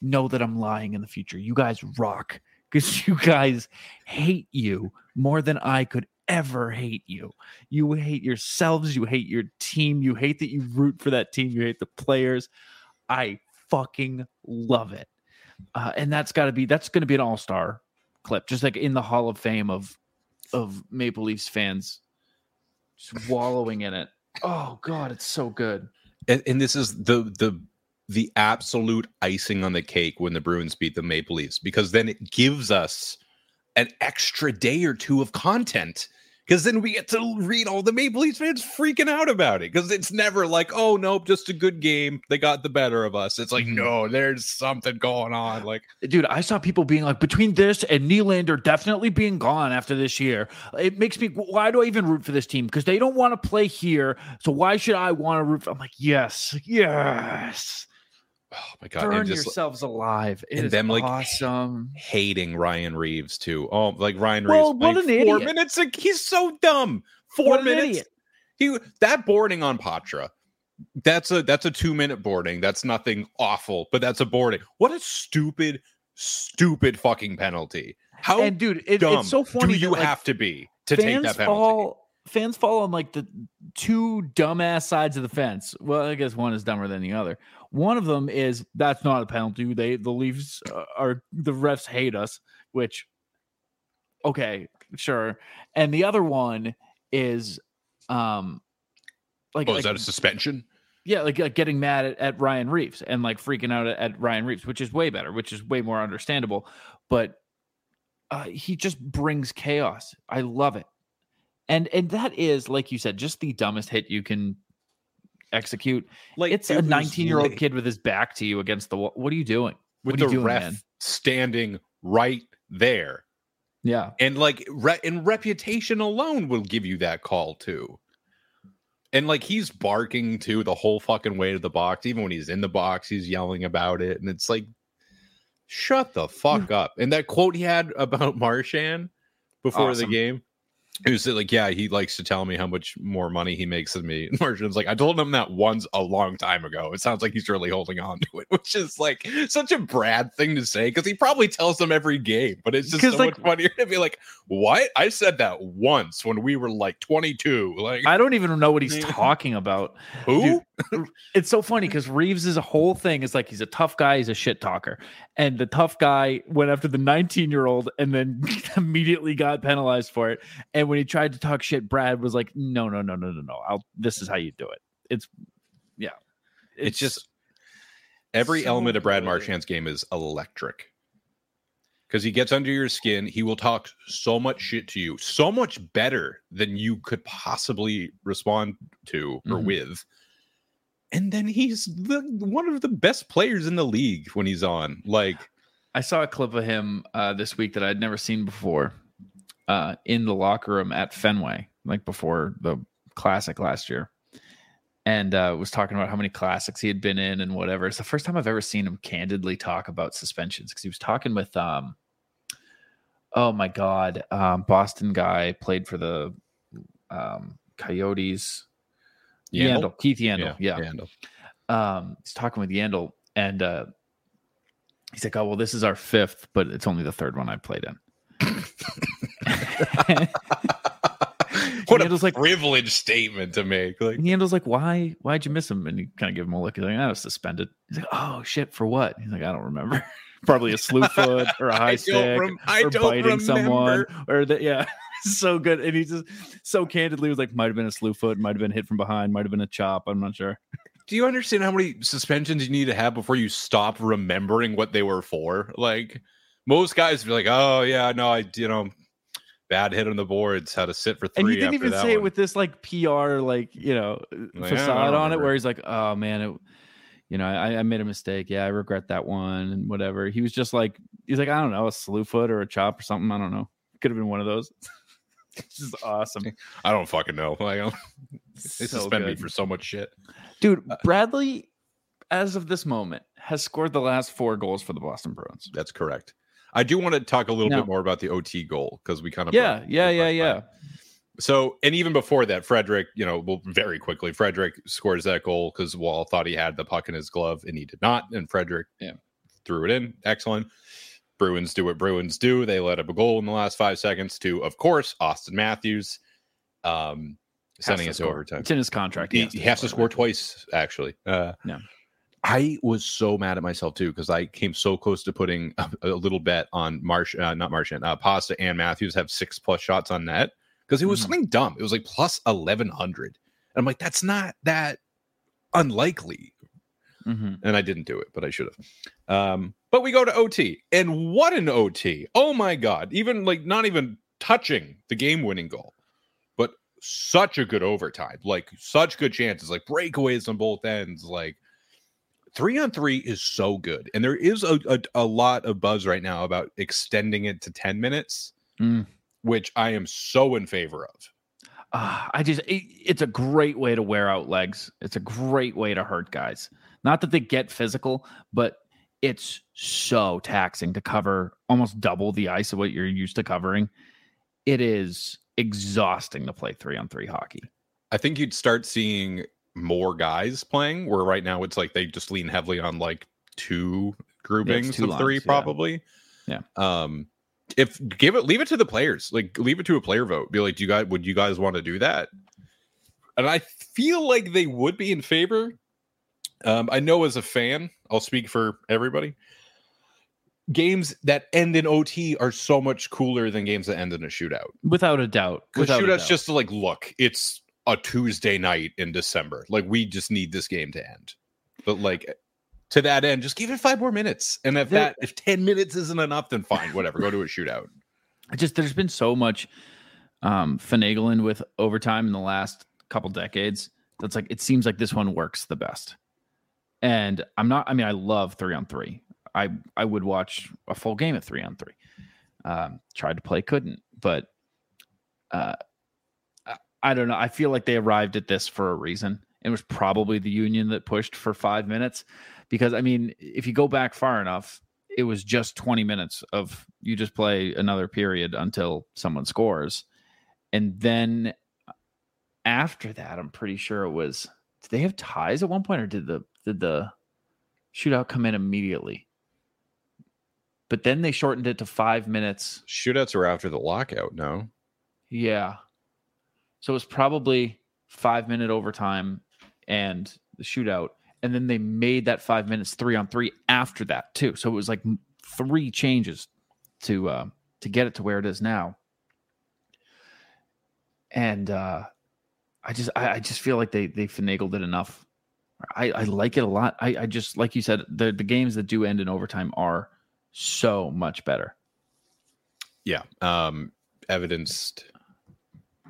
know that I'm lying in the future. You guys rock because you guys hate you more than I could ever hate you. You hate yourselves. You hate your team. You hate that you root for that team. You hate the players. I fucking love it. Uh, and that's got to be that's going to be an all star clip, just like in the Hall of Fame of of Maple Leafs fans just wallowing in it. Oh God, it's so good. And, and this is the the the absolute icing on the cake when the Bruins beat the Maple Leafs because then it gives us an extra day or two of content because then we get to read all the Maple Leafs fans freaking out about it because it's never like, oh nope, just a good game. They got the better of us. It's like, Mhm. no, there's something going on. Like, Dude, I saw people being like, between this and Nylander definitely being gone after this year, it makes me, why do I even root for this team? Because they don't want to play here. So why should I want to root for? I'm like, yes, yes. Oh my god, Burn just yourselves alive. It and is them, like, awesome. hating Ryan Reaves too. Oh, like Ryan reaves Well, what playing an four idiot. minutes. Like, he's so dumb. Four What minutes. He that boarding on Poitras. That's a that's a two minute boarding. That's nothing awful, but that's a boarding. What a stupid, stupid fucking penalty. How And dude, it, it's so funny. do you that, like, have to be to take that penalty? fall fans fall on like the two dumbass sides of the fence. Well, I guess one is dumber than the other. One of them is that's not a penalty. They the Leafs uh, are the refs hate us, which okay, sure. And the other one is um like, oh, like is that a suspension? yeah, like, like getting mad at, at Ryan Reaves and like freaking out at, at Ryan Reaves, which is way better, which is way more understandable. But uh, he just brings chaos. I love it, and and that is like you said, just the dumbest hit you can execute. Like It's it a 19 year old kid with his back to you against the wall. What are you doing? with what are the you doing, ref man? standing right there. Yeah, and like re- and reputation alone will give you that call too and like he's barking too the whole fucking way to the box even when he's in the box he's yelling about it and it's like shut the fuck up and that quote he had about marchand before Awesome. the game it was like yeah he likes to tell me how much more money he makes than me and marchand's like i told him that once a long time ago it sounds like he's really holding on to it which is like such a brad thing to say because he probably tells them every game but it's just so like- much funnier to be like what i said that once when we were like 22 like I don't even know what he's talking about. who it's so funny because Reaves' whole thing is like he's a tough guy, he's a shit talker. And the tough guy went after the 19 year old and then immediately got penalized for it. And when he tried to talk shit, Brad was like, No, no, no, no, no, no. I'll this is how you do it. It's yeah. It's just- every so element of brad marchand's game is electric because he gets under your skin he will talk so much shit to you so much better than you could possibly respond to or Mhm. with and then he's the, one of the best players in the league when he's on like I saw a clip of him uh, this week that I'd never seen before uh, in the locker room at Fenway, like before the classic last year. And uh, was talking about how many classics he had been in and whatever. It's the first time I've ever seen him candidly talk about suspensions because he was talking with, um, oh my God, um, Boston guy played for the um, Coyotes. Yandle? Yandle, Keith Yandle. Yeah. Yandle. Um, he's talking with Yandle and uh, he's like, oh, well, this is our fifth, but it's only the third one I played in. what a like- privileged statement to make like And Yandle's like, why? Why'd you miss him? And you kind of give him a look. He's like, I was suspended. He's like, oh shit, for what? He's like, I don't remember. Probably a slew foot or a high I stick rem- or biting someone or that. Yeah, so good. And he just so candidly was like, might have been a slew foot, might have been hit from behind, might have been a chop. I'm not sure. do you understand how many suspensions you need to have before you stop remembering what they were for? Like most guys be like, "Oh yeah, no, I you know, bad hit on the boards, had to sit for three." and he didn't even say it with this like PR like you know uh, Like, facade don't on it where he's like, oh man, it, you know, I, I made a mistake. Yeah, I regret that one and whatever. He was just like, he's like, I don't know, a slew foot or a chop or something. I don't know. Could have been one of those. it's just awesome, I don't fucking know. Like, they So suspend me for so much shit. dude. Uh, Bradley, as of this moment, has scored the last four goals for the Boston Bruins. That's correct. I do want to talk a little No. bit more about the OT goal because we kind of Yeah, yeah, yeah, yeah. So, and even before that, Frederic, you know, well, very quickly, Frederic scores that goal because Woll thought he had the puck in his glove and he did not. And Frederic Yeah. threw it in. Excellent. Bruins do what Bruins do. They let up a goal in the last five seconds to, of course, Auston Matthews, um, sending to it to overtime. It's in his contract. He, he has to score twice, actually. Uh, Yeah. I was so mad at myself too because I came so close to putting a, a little bet on Marsh, uh, not Marchand, uh, Pasta and Matthews have six plus shots on net because it was Mhm. something dumb. It was like plus eleven hundred. And I'm like, that's not that unlikely Mhm. and I didn't do it, but I should have. Um, but we go to OT, and what an OT! Oh my god! Even like not even touching the game-winning goal, but such a good overtime, like such good chances, like breakaways on both ends, like. Three on three is so good, and there is a, a, a lot of buzz right now about extending it to ten minutes, Mm. which I am so in favor of. Ah, I just it, it's a great way to wear out legs. It's a great way to hurt guys. Not that they get physical, but it's so taxing to cover almost double the ice of what you're used to covering. It is exhausting to play three on three hockey. I think you'd start seeing more guys playing where right now it's like they just lean heavily on like two groupings two of three lines, yeah. probably. Yeah. Um if give it leave it to the players. Like leave it to a player vote. Be like, do you guys would you guys want to do that? And I feel like they would be in favor. Um, I know as a fan, I'll speak for everybody. Games that end in OT are so much cooler than games that end in a shootout. Without a doubt. Because Without a doubt. just to like look, it's a Tuesday night in December. Like we just need this game to end. But like to that end, just give it five more minutes. And if that if 10 minutes isn't enough, then fine, whatever. Go to a shootout. I just there's been so much um finagling with overtime in the last couple decades that's like it seems like this one works the best and i'm not i mean i love three on three i i would watch a full game of three on three um tried to play couldn't but uh I, don't know i feel like they arrived at this for a reason it was probably the union that pushed for five minutes because i mean if you go back far enough it was just 20 minutes of you just play another period until someone scores. And then uh, after that, I'm pretty sure it was did they have ties at one point or did the did the shootout come in immediately? But then they shortened it to five minutes. Shootouts are after the lockout, no? Yeah. So it was probably five minute overtime and the shootout. And then they made that five minutes three on three after that too. So it was like three changes to uh, to get it to where it is now. And uh, I just I, I just feel like they they finagled it enough. I, I like it a lot. I, I just like you said the the games that do end in overtime are so much better. Yeah. Um evidenced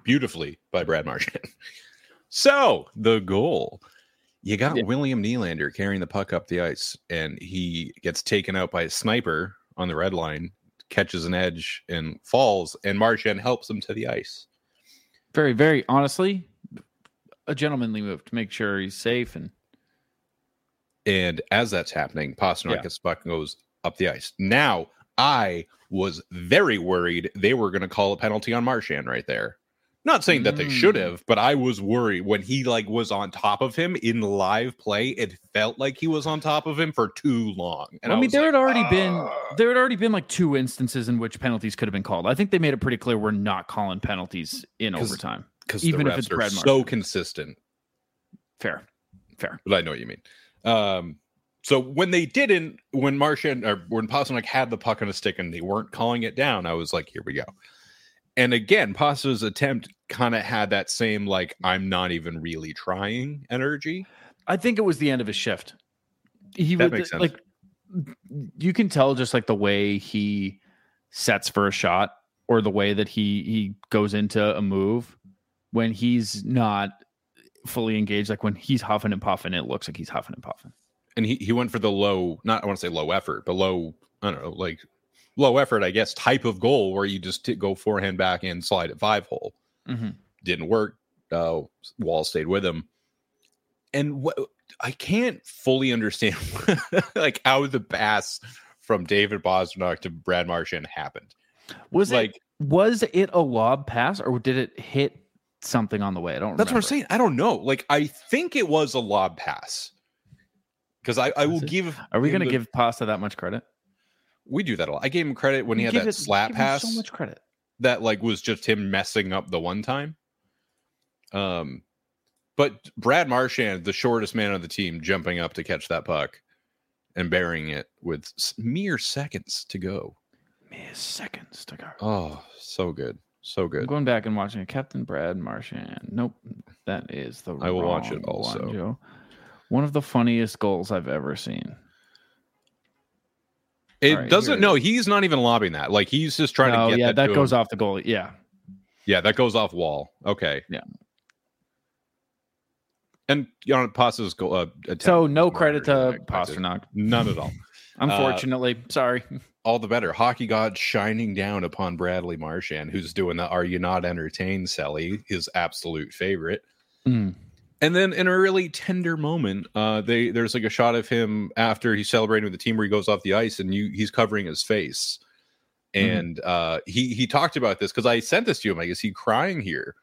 beautifully by Brad Marchand. so the goal. You got Yeah. William Nylander carrying the puck up the ice, and he gets taken out by a sniper on the red line, catches an edge and falls, and Marchand helps him to the ice. very, very honestly, a gentlemanly move to make sure he's safe and And as that's happening, Pastrnak Yeah. puck and goes up the ice. Now, I was very worried they were going to call a penalty on Marchand right there. Not saying that they should Mm. have, but I was worried when he like was on top of him in live play. It felt like he was on top of him for too long. And I mean, there like, had already been "Ah." there had already been like two instances in which penalties could have been called. I think they made it pretty clear we're not calling penalties in overtime. because even if it's are so consistent. Fair, fair. but I know what you mean. Um, so when they didn't, when Marchand or when Pastrnak had the puck on a stick and they weren't calling it down, I was like, here we go. And again, Pasta's attempt kind of had that same like I'm not even really trying energy. I think it was the end of his shift. He That would makes sense. like you can tell just like the way he sets for a shot or the way that he he goes into a move when he's not fully engaged like when he's huffing and puffing it looks like he's huffing and puffing And he, he went for the low, not I want to say low effort, but low, I don't know, like low effort, I guess, type of goal where you just t- go forehand back and slide at five hole. Mhm. didn't work. Uh, Woll stayed with him, and what I can't fully understand, like how the pass from David Pastrnak to Brad Marchand happened. was like it was it a lob pass or did it hit something on the way i don't know. that's what I'm saying. I don't know. Like I think it was a lob pass because I, I will give. Are we going to the- give Pasta that much credit? We do that a lot. I gave him credit when he had that it- slap pass So much credit. that like was just him messing up the one time. Um, but Brad Marchand, the shortest man on the team, jumping up to catch that puck and burying it with mere seconds to go. Mere seconds to go. Oh, so good, so I'm good. going back and watching it. Captain Brad Marchand. Nope, that is the. I will watch it also. One, Joe. One of the funniest goals I've ever seen. It right, doesn't. No, he's not even lobbing that. Like he's just trying oh to get yeah, that. that goes him. off the goalie. Yeah, Yeah, that goes off Woll. Okay. Yeah. And you know, Pasta's goal. Uh, so no credit to. Pastrnak. None at all. Unfortunately, sorry. all the better. Hockey God shining down upon Bradley Marchand, who's doing the "Are you not entertained?" Sally, his absolute favorite. Mm. And then in a really tender moment, uh, they there's like a shot of him after he's celebrating with the team where he goes off the ice and you he's covering his face. Mhm. And uh, he he talked about this because I sent this to him. Like, is he crying here?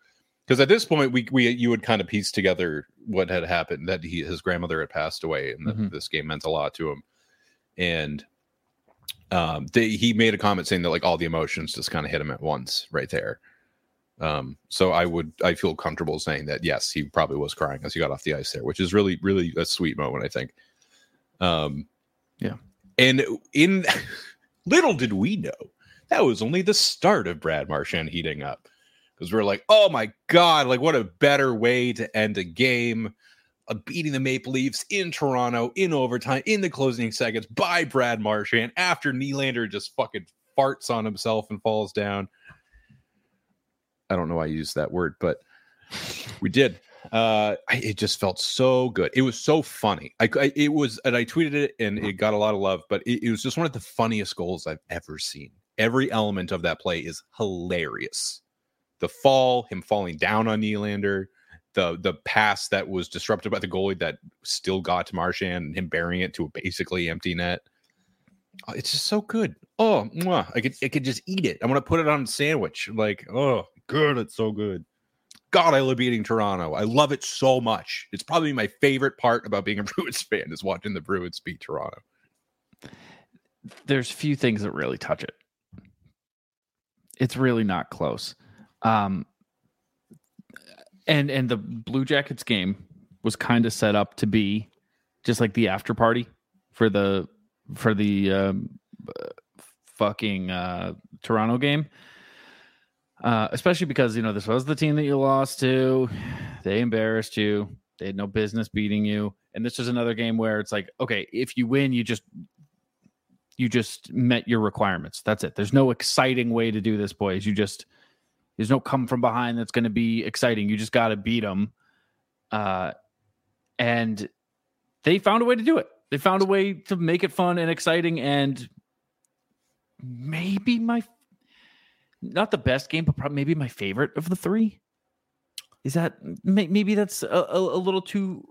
Because at this point, we we you would kind of piece together what had happened that he his grandmother had passed away and that Mhm. this game meant a lot to him. And um, they, he made a comment saying that like all the emotions just kind of hit him at once right there. Um, so I would I feel comfortable saying that yes, he probably was crying as he got off the ice there, which is really really a sweet moment, I think. Um, Yeah. and in little did we know that was only the start of Brad Marchand heating up because we are like, oh my god, like what a better way to end a game. Uh, beating the Maple Leafs in Toronto in overtime in the closing seconds by Brad Marchand after Nylander just fucking farts on himself and falls down. I don't know why I used that word, but we did. Uh, I, it just felt so good. It was so funny. I, I- it was, and I tweeted it, and it got a lot of love. But it, it was just one of the funniest goals I've ever seen. Every element of that play is hilarious. The fall, him falling down on Nylander, the the pass that was disrupted by the goalie that still got to Marchand, and him burying it to a basically empty net. Oh, It's just so good. Oh, mwah. I could I could just eat it. I want to put it on a sandwich. Like, oh, good. It's so good. God, I love eating Toronto. I love it so much. It's probably my favorite part about being a Bruins fan is watching the Bruins beat Toronto. There's few things that really touch it. It's really not close. Um, and and the Blue Jackets game was kind of set up to be just like the after party for the for the um, uh, fucking uh, Toronto game. Uh, especially because you know this was the team that you lost to. They embarrassed you. They had no business beating you. And this was another game where it's like, okay, if you win, you just you just met your requirements. That's it. There's no exciting way to do this, boys. You just there's no come from behind that's going to be exciting. You just got to beat them. Uh, and they found a way to do it. They found a way to make it fun and exciting, and maybe my not the best game, but probably maybe my favorite of the three. Is that maybe that's a, a, a little too?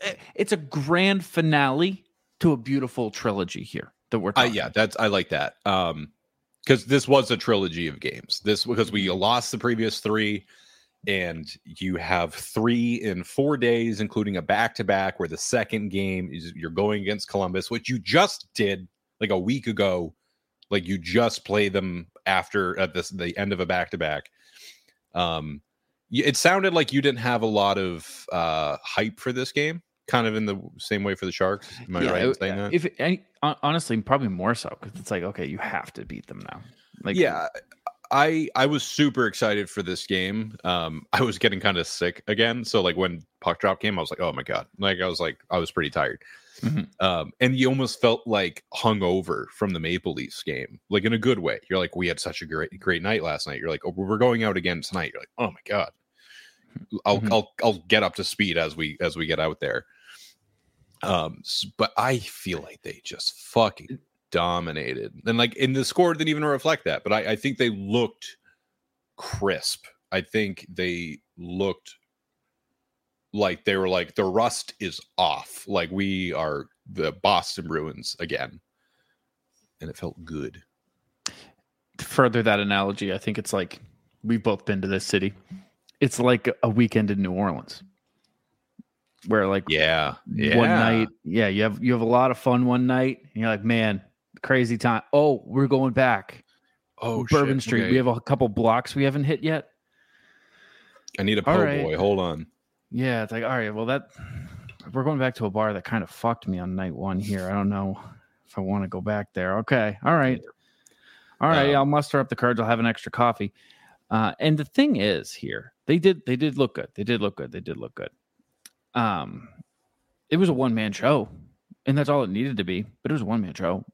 eh, It's a grand finale to a beautiful trilogy here that we're. Uh, yeah, that's I like that. Um, because this was a trilogy of games. This because we lost the previous three, and you have three in four days, including a back to back, where the second game is you're going against Columbus, which you just did like a week ago. Like you just play them after at this the end of a back to back. Um, it sounded like you didn't have a lot of uh hype for this game, kind of in the same way for the Sharks. Am I right in it- saying that? If I, honestly, probably more so because it's like, okay, you have to beat them now. Like, yeah i i was super excited for this game um i was getting kind of sick again so like when puck drop came i was like oh my god like i was like i was pretty tired Mhm. um and you almost felt like hungover from the maple leafs game like in a good way. You're like we had such a great great night last night. You're like oh, we're going out again tonight. You're like oh my god. I'll Mhm. i'll i'll get up to speed as we as we get out there. Um but i feel like they just fucking dominated. And like in the score didn't even reflect that but I, I think they looked crisp. I think they looked like they were like the rust is off like we are the boston bruins again and it felt good to further that analogy, I think it's like we've both been to this city. It's like a weekend in New Orleans. where like Yeah. Yeah. one night, yeah, you have you have a lot of fun one night, and you're like, man, crazy time. Oh, we're going back. Oh, Bourbon shit. Street. Okay. We have a couple blocks we haven't hit yet. I need a po' right. boy. Hold on. Yeah, it's like, all right, well, that we're going back to a bar that kind of fucked me on night one here. I don't know if I want to go back there. Okay, all right, all right. Um, I'll muster up the courage. I'll have an extra coffee. Uh, and the thing is, here they did they did look good. They did look good. They did look good. Um, it was a one man show, and that's all it needed to be. But it was a one man show.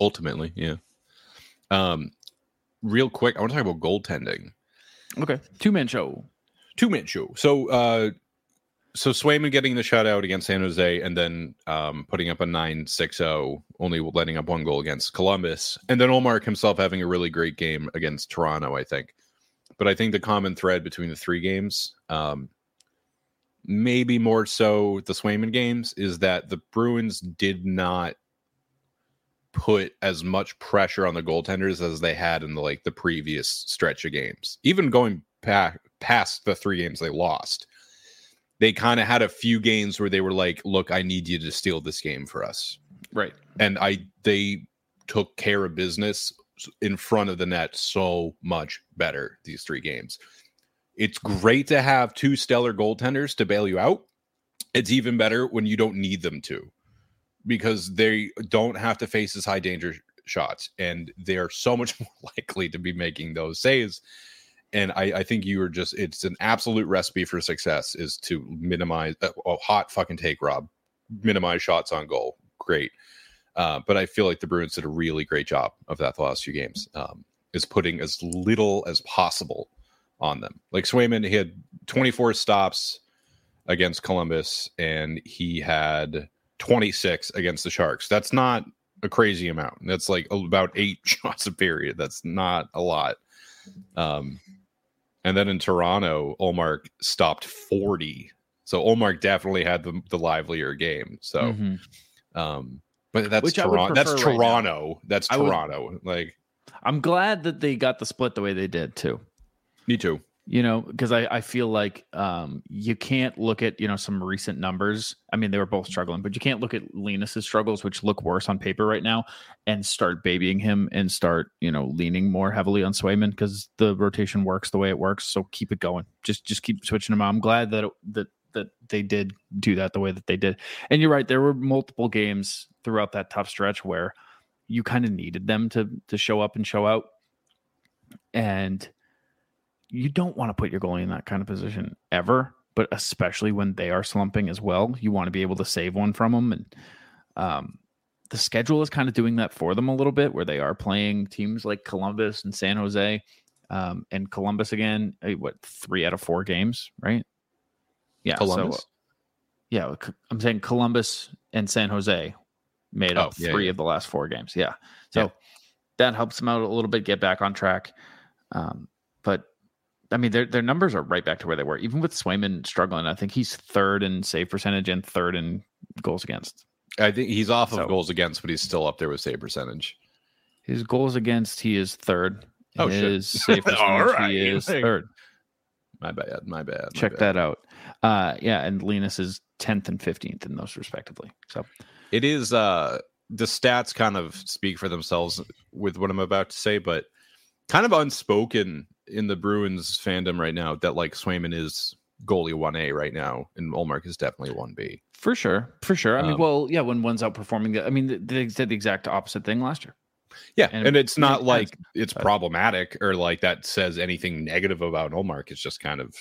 Ultimately, yeah. Um, real quick, I want to talk about goaltending. Okay, two man show. Two man show. So, uh, so Swayman getting the shutout against San Jose, and then um, putting up a 9-6-0, only letting up one goal against Columbus, and then Ullmark himself having a really great game against Toronto. I think, but I think the common thread between the three games, um, maybe more so the Swayman games, is that the Bruins did not put as much pressure on the goaltenders as they had in the like the previous stretch of games. Even going pa- past the three games they lost, they kind of had a few games where they were like, "Look, I need you to steal this game for us," Right. and I they took care of business in front of the net so much better these three games. It's great to have two stellar goaltenders to bail you out. It's even better when you don't need them to because they don't have to face as high danger shots and they're so much more likely to be making those saves. And I, I think you are just, it's an absolute recipe for success is to minimize a, a hot fucking take, Rob. Minimize shots on goal. Great. Uh, but I feel like the Bruins did a really great job of that the last few games. Um, is putting as little as possible on them. Like Swayman, he had 24 stops against Columbus, and he had 26 against the Sharks. That's not a crazy amount. That's like about eight shots a period. That's not a lot. Um, and then in Toronto, Ullmark stopped 40. So Ullmark definitely had the, the livelier game. So, Mhm. um, but that's Which I would Toronto. That's right now. Toronto. That's Toronto. like I'm glad that they got the split the way they did too. me too. You know because I, I feel like um you can't look at you know some recent numbers. I mean they were both struggling but you can't look at linus's struggles which look worse on paper right now and start babying him and start you know leaning more heavily on swayman because the rotation works the way it works. So keep it going. Just just keep switching them out. I'm glad that it, that that they did do that the way that they did. And you're right there were multiple games throughout that tough stretch where you kind of needed them to to show up and show out. And you don't want to put your goalie in that kind of position ever, but especially when they are slumping as well. You want to be able to save one from them. And um, the schedule is kind of doing that for them a little bit, where they are playing teams like Columbus and San Jose. Um, and Columbus again, eh, what, three out of four games, right? Yeah. Columbus. So, yeah, C- I'm saying Columbus and San Jose made up Oh, yeah, three yeah. of the last four games. Yeah. So Yeah. that helps them out a little bit, get back on track. Um, but I mean, their their numbers are right back to where they were. Even with Swayman struggling, I think he's third in save percentage and third in goals against. I think he's off of So- goals against, but he's still up there with save percentage. His goals against, he is third. Oh, shit. Save percentage, All right. he is Like- third. My bad. My bad. my Check bad. that out. Uh, yeah, and Linus is tenth and fifteenth in those respectively. So It is uh the stats kind of speak for themselves with what I'm about to say, but kind of unspoken in the Bruins fandom right now that like Swayman is goalie one A right now, and Ullmark is definitely one B. for sure, for sure. I mean, Um, well, yeah, when one's outperforming the, I mean, they did the exact opposite thing last year. Yeah, And and, it's not like it's problematic or like that says anything negative about Ullmark. It's just kind of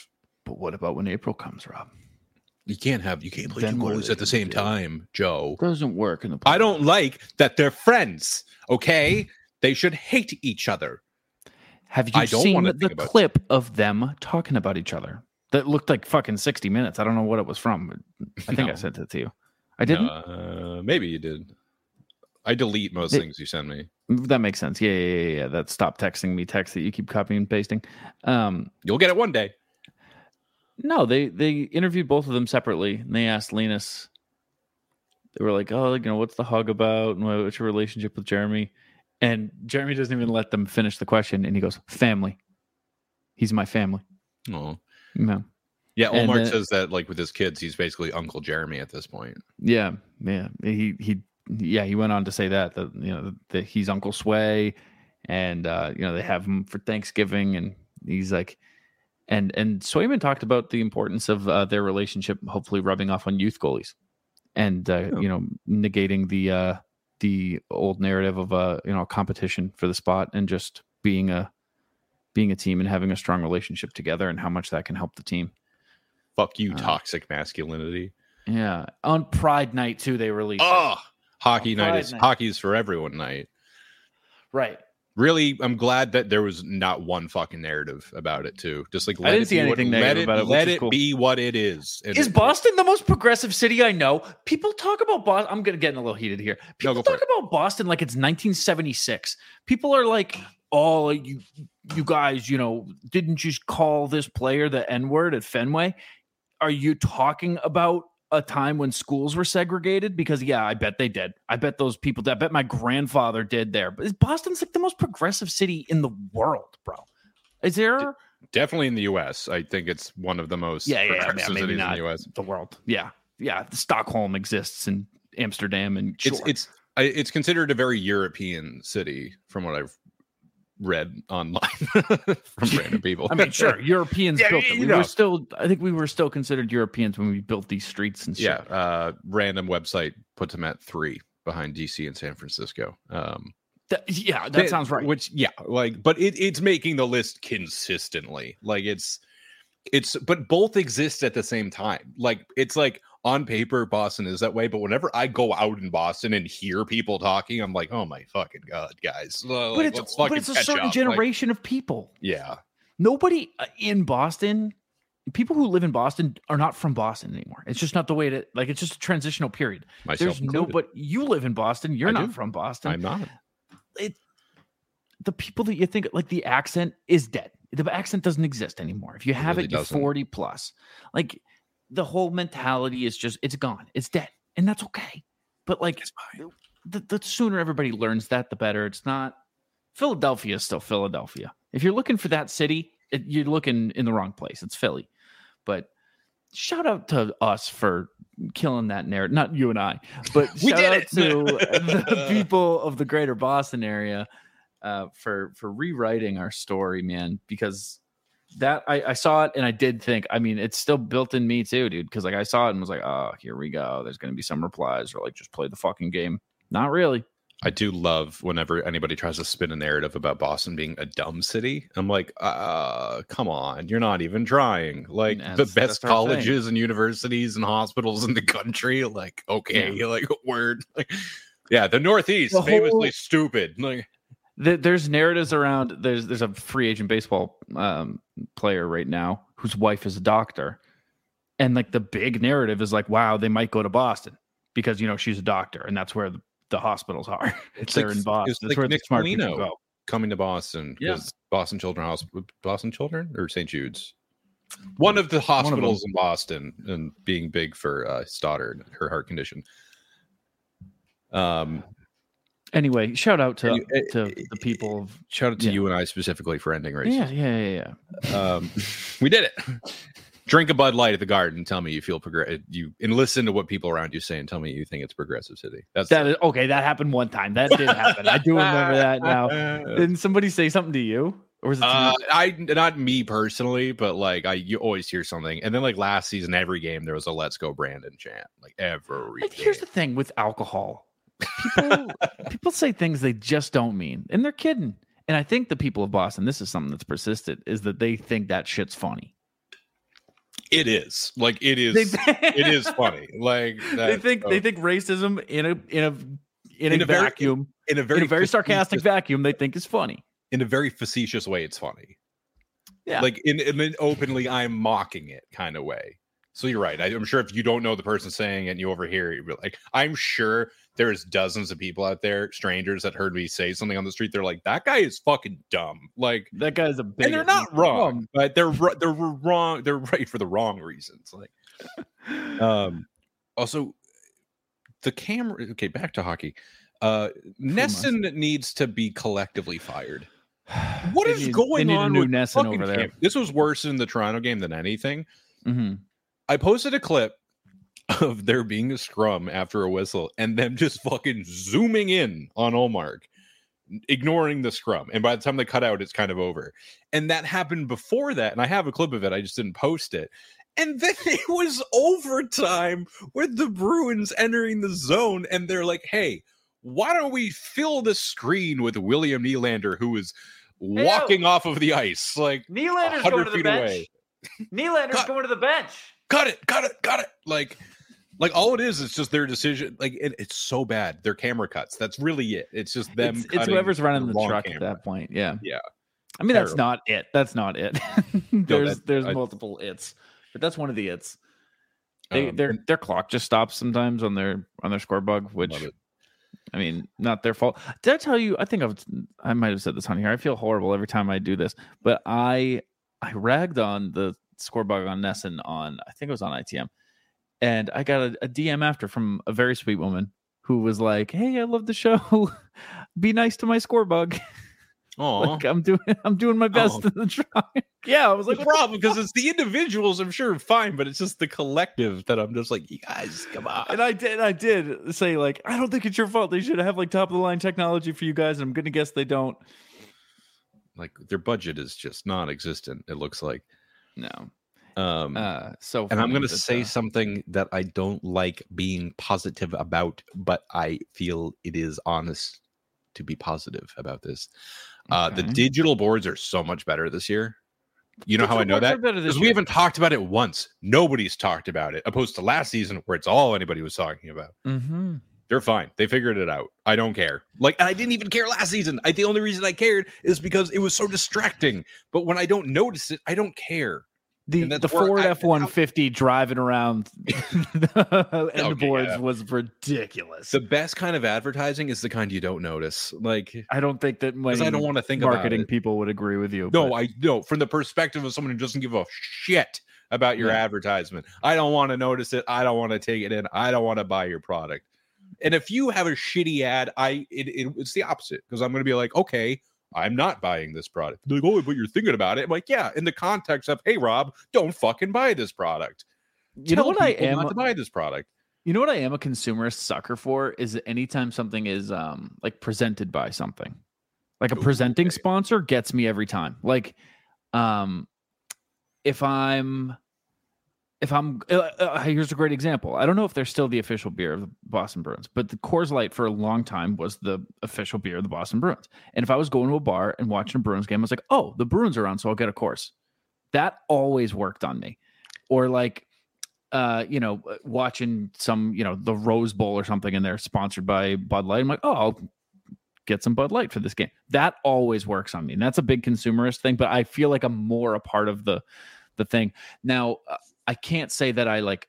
But what about when April comes, Rob? you can't have you can't play Then two goalies at the same do? time, Joe. It Doesn't work in the. I don't like that they're friends. Okay, they should hate each other. Have you seen the clip of them talking about each other? That looked like fucking sixty minutes. I don't know what it was from. I think I sent it to you. I didn't. Uh, maybe you did. I delete most They- things you send me. That makes sense. Yeah, yeah, yeah, yeah. That stop texting me text that you keep copying and pasting. Um, You'll get it one day. no, they they interviewed both of them separately, and they asked Linus. They were like, "Oh, like, you know, what's the hug about, and what's your relationship with Jeremy?" And Jeremy doesn't even let them finish the question, and he goes, "Family. He's my family." Oh, No. Yeah, And Ullmark then- says that like with his kids, he's basically Uncle Jeremy at this point. Yeah, yeah. He he yeah, he went on to say that that you know that he's Uncle Sway and uh you know they have him for Thanksgiving and he's like and and Swayman talked about the importance of uh, their relationship hopefully rubbing off on youth goalies and uh, Yeah. you know negating the uh the old narrative of a you know competition for the spot and just being a being a team and having a strong relationship together and how much that can help the team. Fuck you, Uh, toxic masculinity. Yeah. On Pride Night too they released. it. Oh, hockey Pride night is night. hockey is for everyone night. Right. Really, I'm glad that there was not one fucking narrative about it too. Just like let didn't it see be anything what, let it, about it, Let it cool. be what it is. Is it- Boston the most progressive city I know? People talk about Boston. I'm gonna get in a little heated here. People for talk about Boston like it's 1976. People are like, "Oh, you, you guys, you know, didn't you call this player the N word at Fenway?" Are you talking about a time when schools were segregated? Because yeah, I bet they did. I bet those people. did. I bet my grandfather did there. But Boston's like the most progressive city in the world, bro. Is there? definitely in the U.S. I think it's one of the most Yeah, yeah, yeah, maybe cities not. in the U.S. the world. Yeah, yeah. Stockholm exists in Amsterdam, and It's sure. it's I, it's considered a very European city from what I've read online from random people. I mean, sure, Europeans Yeah, built them. We know. were still, I think we were still considered Europeans when we built these streets and shit. yeah. Uh, random website puts them at three behind DC and San Francisco. Um, That- yeah, that Th- sounds right. Which, yeah, like, but it, it's making the list consistently. Like, it's, it's, but both exist at the same time. Like, it's like on paper, Boston is that way. But whenever I go out in Boston and hear people talking, I'm like, oh my fucking god, guys! Like, but it's, but it's a certain up. Like, generation of people. yeah, Nobody uh, in Boston, people who live in Boston are not from Boston anymore. It's just not the way to, like, it's just a transitional period. myself There's no, but you live in Boston. You're I not do. from Boston. I'm not. It, the people that you think like the accent is dead. The accent doesn't exist anymore. If you have really it, you're doesn't. 40 plus. Like the whole mentality is just it's gone. It's dead. And that's okay. But like the, the sooner everybody learns that, the better. It's not Philadelphia is still Philadelphia. If you're looking for that city, it, you're looking in the wrong place. It's Philly. But shout out to us for killing that narrative. Not you and I, but We shout did out it. to the people of the greater Boston area uh, for for rewriting our story, man. Because that I, I saw it and I did think. I mean, it's still built in me too, dude. Because like I saw it and was like, oh, here we go. There's gonna be some replies or like just play the fucking game. Not really. I do love whenever anybody tries to spin a narrative about Boston being a dumb city. I'm like, uh, come on, you're not even trying. Like the best that's our thing. colleges and universities and hospitals in the country. Like, okay, like word. Like, yeah, the Northeast The famously whole- stupid. Like, There's narratives around. There's there's a free agent baseball um, player right now whose wife is a doctor, and like the big narrative is like, wow, they might go to Boston because you know she's a doctor, and that's where the, the hospitals are. It's They're like- in Boston. it's That's like where Nick the smart people go. coming to Boston Yeah. because Boston Children's Hospital, Boston Children or St. Jude's, one of the hospitals in Boston, and being big for uh, his daughter and her heart condition. Um, Anyway, shout out to Any- eh, to eh, the people of shout out to Yeah. you and I specifically for ending racism. yeah yeah yeah yeah. Um, we did it. Drink a Bud Light at the Garden. Tell me you feel progressive. You and listen to what people around you say and tell me you think it's progressive city. That's That is okay. That happened one time. That did happen. I do remember that now. Didn't somebody say something to you, or was it? Uh? I not me personally, but like I you always hear something, and then like last season, every game there was a "Let's Go Brandon" chant, like every. Like, here's the thing with alcohol people people say things they just don't mean and they're kidding and i think the people of boston this is something that's persisted is that they think that shit's funny it is like it is. it is funny. Like they think uh, they think racism in a in a in, In a, a very- vacuum in a in very a very sarcastic vacuum they think is funny in a very facetious way. It's funny. Yeah. like in, in an openly I'm mocking it kind of way. So you're right. I, I'm sure if you don't know the person saying it and you overhear it, you're like, I'm sure there's dozens of people out there, strangers that heard me say something on the street. They're like, that guy is fucking dumb. Like, that guy's a big and they're not wrong, but they're they're wrong. They're right for the wrong reasons. Like, um, also the camera. Okay, back to hockey. Uh, NESN needs to be collectively fired. What is need- going on new with NESN over there. Cam- This was worse in the Toronto game than anything. Mm-hmm. I posted a clip of there being a scrum after a whistle and them just fucking zooming in on Ullmark, ignoring the scrum. And by the time they cut out, it's kind of over. And that happened before that. And I have a clip of it. I just didn't post it. And then it was overtime with the Bruins entering the zone. And they're like, hey, why don't we fill the screen with William Nylander, who is walking off of the ice like Nylander's 100 going to the feet bench. away? Nylander's Cut. going to the bench. got it, got it, got it. Like, like all it is is just their decision. Like, it, it's so bad. Their camera cuts. That's really it. It's just them. It's, it's whoever's running the truck at that point. Yeah. Yeah. I mean, that's not it. That's not it. there's that- there's I- multiple it's, but that's one of the it's. They Um, their their clock just stops sometimes on their on their score bug, which I mean, not their fault. Did I tell you? I think I've I might have said this on here. I feel horrible every time I do this, but I I ragged on the score bug on NESN on I think it was on ITM, and I got a, a DM after from a very sweet woman who was like, "Hey, I love the show. Be nice to my score bug. Aw. like I'm doing I'm doing my oh. best Oh. in the try." yeah, I was the like, problem because it's the individuals, I'm sure, fine, but it's just the collective that I'm just like, you guys, come on. And I did, I did say like, I don't think it's your fault. They should have like top of the line technology for you guys, and I'm gonna guess they don't. Like their budget is just non-existent. It looks like. No. Um, Uh, so and I'm going to say uh, something that I don't like being positive about, but I feel it is honest to be positive about this. Uh, the digital boards are so much better this year. You know how I know that? Because we haven't talked about it once. Nobody's talked about it, opposed to last season where it's all anybody was talking about. Mm-hmm. They're fine. They figured it out. I don't care. Like, and I didn't even care last season. I the only reason I cared is because it was so distracting. But when I don't notice it, I don't care. The the where Ford F one fifty driving around the end boards yeah. was ridiculous. The best kind of advertising is the kind you don't notice. Like, I don't think that because I don't want to think about marketing people would agree with you. No, but- I no. From the perspective of someone who doesn't give a shit about your Yeah. advertisement, I don't want to notice it. I don't want to take it in. I don't want to buy your product. And if you have a shitty ad, I it, it it's the opposite because I'm going to be like, okay, I'm not buying this product. They're like, oh, but you're thinking about it. I'm like, yeah, in the context of, hey, Rob, don't fucking buy this product. you know what I am not to buy this product. You know what I am a consumerist sucker for is anytime something is um like presented by something. Like a Ooh, presenting okay. sponsor gets me every time. Like um if I'm if I'm uh, uh, here's a great example. I don't know if they're still the official beer of the Boston Bruins, but the Coors Light for a long time was the official beer of the Boston Bruins. And if I was going to a bar and watching a Bruins game, I was like, "Oh, the Bruins are on, so I'll get a Coors." That always worked on me. Or like uh, you know, uh, watching some, you know, the Rose Bowl or something, and they're sponsored by Bud Light. I'm like, oh, I'll get some Bud Light for this game. That always works on me, and that's a big consumerist thing. But I feel like I'm more a part of the the thing now. Uh, I can't say that I like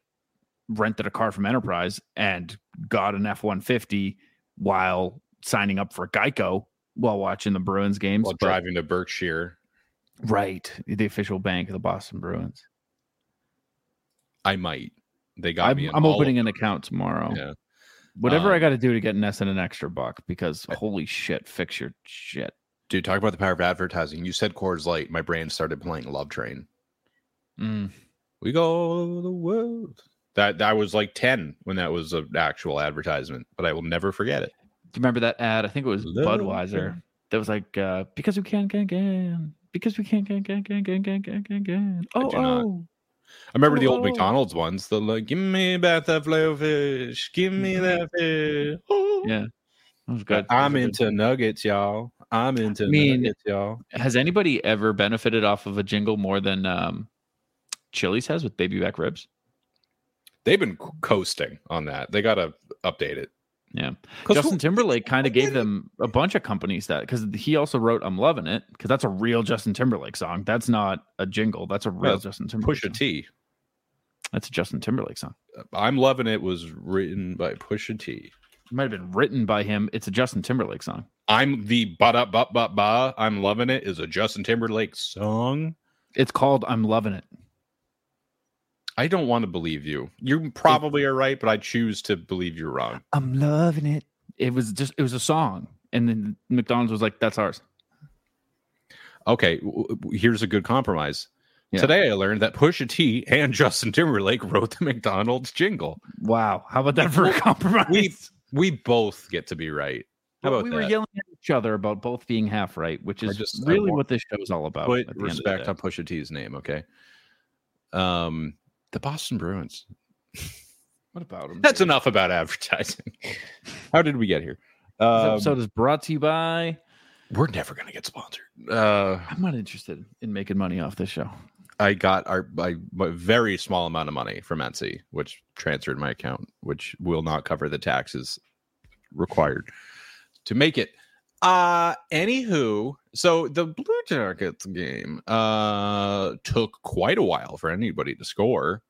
rented a car from Enterprise and got an F one fifty while signing up for Geico while watching the Bruins games. While but- driving to Berkshire, right, the official bank of the Boston Bruins. I might. They got I'm, me. I'm opening an account tomorrow. Yeah. Whatever I Um, got to do to get NESN an extra buck because holy shit, fix your shit. Dude, talk about the power of advertising. You said Coors Light. My brain started playing Love Train. Mm we go all the world. That that was like ten when that was an actual advertisement, but I will never forget it. Do you remember that ad? I think it was Little Budweiser. Thing. That was like uh, because we can, can, can, because we can, can, can, can, can, can, can, can. Oh, I oh. I remember oh, the old oh, oh. McDonald's ones. The like, give me back that flow fish, give me mm-hmm. that fish. Oh. Yeah, that was good. I'm was into good. nuggets, y'all. I'm into I mean, nuggets, y'all. Has anybody ever benefited off of a jingle more than um, Chili's has with baby back ribs? They've been coasting on that. They gotta update it. Yeah. Justin Timberlake kind of gave them a bunch of companies that because he also wrote "I'm Loving It" because that's a real Justin Timberlake song. That's not a jingle. That's a real Justin Timberlake. Pusha song. T. That's a Justin Timberlake song. Uh, I'm loving it was written by Pusha T. It might have been written by him. It's a Justin Timberlake song. I'm the but up but but ba. I'm loving it is a Justin Timberlake song. It's called "I'm Loving It." I don't want to believe you. You probably are right, but I choose to believe you're wrong. I'm loving it. It was just it was a song, and then McDonald's was like, "That's ours." Okay, w- w- here's a good compromise. Yeah. Today I learned that Pusha T and Justin Timberlake wrote the McDonald's jingle. Wow. How about that for a compromise? We we both get to be right. How But about we were that? yelling at each other about both being half right, which is just- really what this show is all about. Put at the end of the respect day. on Pusha T's name, okay? Um, the Boston Bruins. What about them? That's enough about advertising. How did we get here? This Um, episode is brought to you by. we're never gonna get sponsored. Uh, I'm not interested in making money off this show. I got our my, my very small amount of money from Etsy, which transferred my account, which will not cover the taxes required to make it. Uh anywho, so the Blue Jackets game uh took quite a while for anybody to score.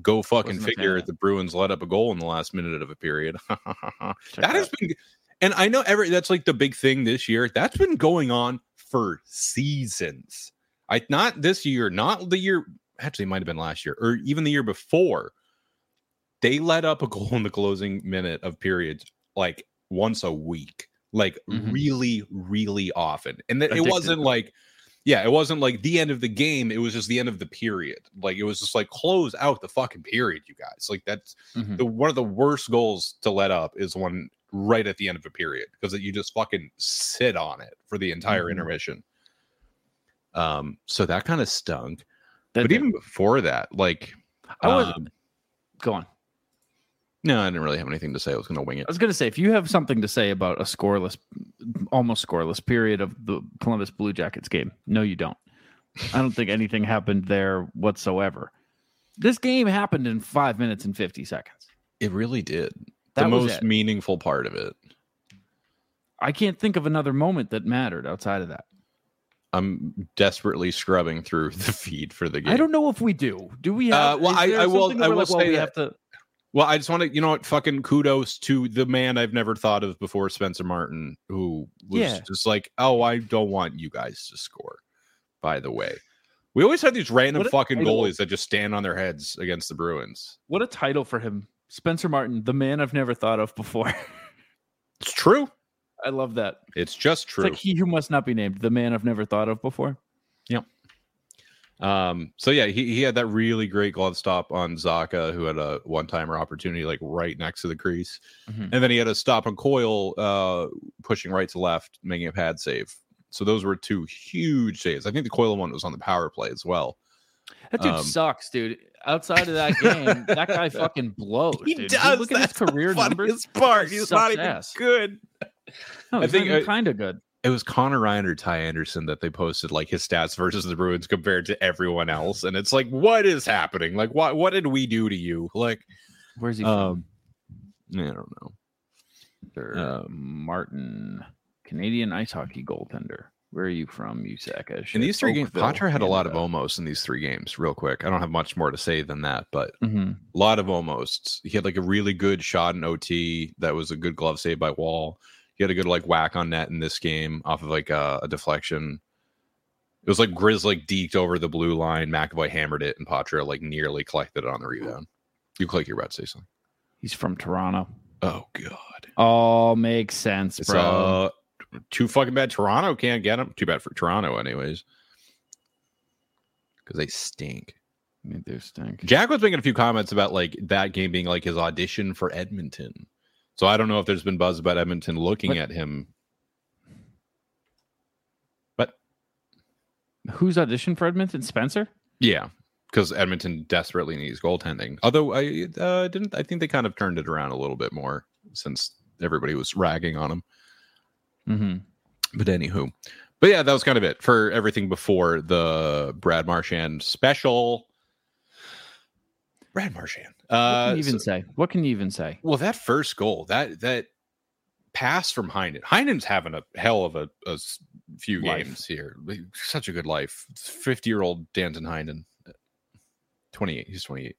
Go fucking Wasn't a fan figure the Bruins let up a goal in the last minute of a period. That has been and I know every that's like the big thing this year. That's been going on for seasons. I not this year, not the year actually might have been last year or even the year before. They let up a goal in the closing minute of periods like once a week. Like Mhm. really, really often. And that it wasn't like yeah, it wasn't like the end of the game. It was just the end of the period. Like it was just like close out the fucking period, you guys. Like that's Mhm. the one of the worst goals to let up is one right at the end of a period because you just fucking sit on it for the entire Mhm. intermission. Um, so that kind of stunk. That but did. even before that, like, I was um, go on. No, I didn't really have anything to say. I was going to wing it. I was going to say, if you have something to say about a scoreless, almost scoreless period of the Columbus Blue Jackets game, no, you don't. I don't think anything happened there whatsoever. This game happened in five minutes and 50 seconds. It really did. That the most it. meaningful part of it. I can't think of another moment that mattered outside of that. I'm desperately scrubbing through the feed for the game. I don't know if we do. Do we Uh, have? well, I- I will- I will like, well, say we that- have to. Well, I just want to, you know what? Fucking kudos to the man I've never thought of before, Spencer Martin, who was Yeah. just like, "Oh, I don't want you guys to score." By the way, we always have these random a fucking goalies that just stand on their heads against the Bruins. What a title for him, Spencer Martin, the man I've never thought of before. It's true. I love that. It's just It's true. like he who must not be named, the man I've never thought of before. Um, so yeah, he, he had that really great glove stop on Zacha, who had a one timer opportunity like right next to the crease. Mhm. And then he had a stop on Coyle, uh, pushing right to left, making a pad save. So those were two huge saves. I think the Coyle one was on the power play as well. That dude Um, sucks, dude. Outside of that game, that guy fucking blows. He dude. does. Look at his career numbers. part. He's not even ass. good. No, I he's think, uh, kind of good. It was Connor Ryan or Ty Anderson that they posted like his stats versus the Bruins compared to everyone else, and it's like, what is happening? Like, what what did we do to you? Like, Where's he um, I don't know. from? uh, Martin, Canadian ice hockey goaltender. Where are you from, you sack of shit? In these three games, Oakville, Poitras had a lot of almost in these three games. Real quick, I don't have much more to say than that, but Mhm. a lot of almost. He had like a really good shot in OT that was a good glove save by Woll. He had a good like whack on net in this game off of like a, a deflection. It was like Grizz like deked over the blue line. McAvoy hammered it, and Poitras like nearly collected it on the rebound. You click your to say something. He's from Toronto. Oh god, All makes sense, it's bro. uh too fucking bad. Toronto can't get him. Too bad for Toronto, anyways, because they stink. I mean, they stink. Jack was making a few comments about like that game being like his audition for Edmonton. So I don't know if there's been buzz about Edmonton looking What? at him. But Who's auditioned for Edmonton? Spencer? yeah, because Edmonton desperately needs goaltending. Although I uh, didn't, I think they kind of turned it around a little bit more since everybody was ragging on him. Mm-hmm. But anywho, but yeah, that was kind of it for everything before the Brad Marchand special. Brad Marchand. What Uh, can you even so- say? What can you even say? Well, that first goal, that that pass from Heinen. Heinen's having a hell of a few Life. games here. Such a good life. Fifty-year-old Danton Heinen, twenty-eight. He's twenty-eight.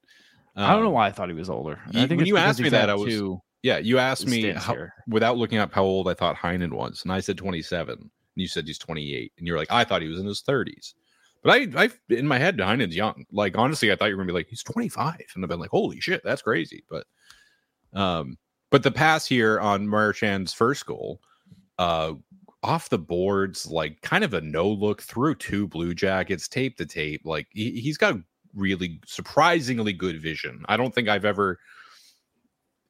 I don't know Um, why I thought he was older. you- I think when you asked me that, I was- Yeah, you asked me how, without looking up how old I thought Heinen was, and I said twenty-seven. And you said he's twenty-eight, and you're like, I thought he was in his thirties. But I, I, in my head, Heinen's young. Like honestly, I thought you were gonna be like, he's 25, and I've been like, holy shit, that's crazy. But, um, but the pass here on Marchand's first goal, uh, off the boards, like kind of a no look through two Blue Jackets, tape to tape. Like he, he's got really surprisingly good vision. I don't think I've ever,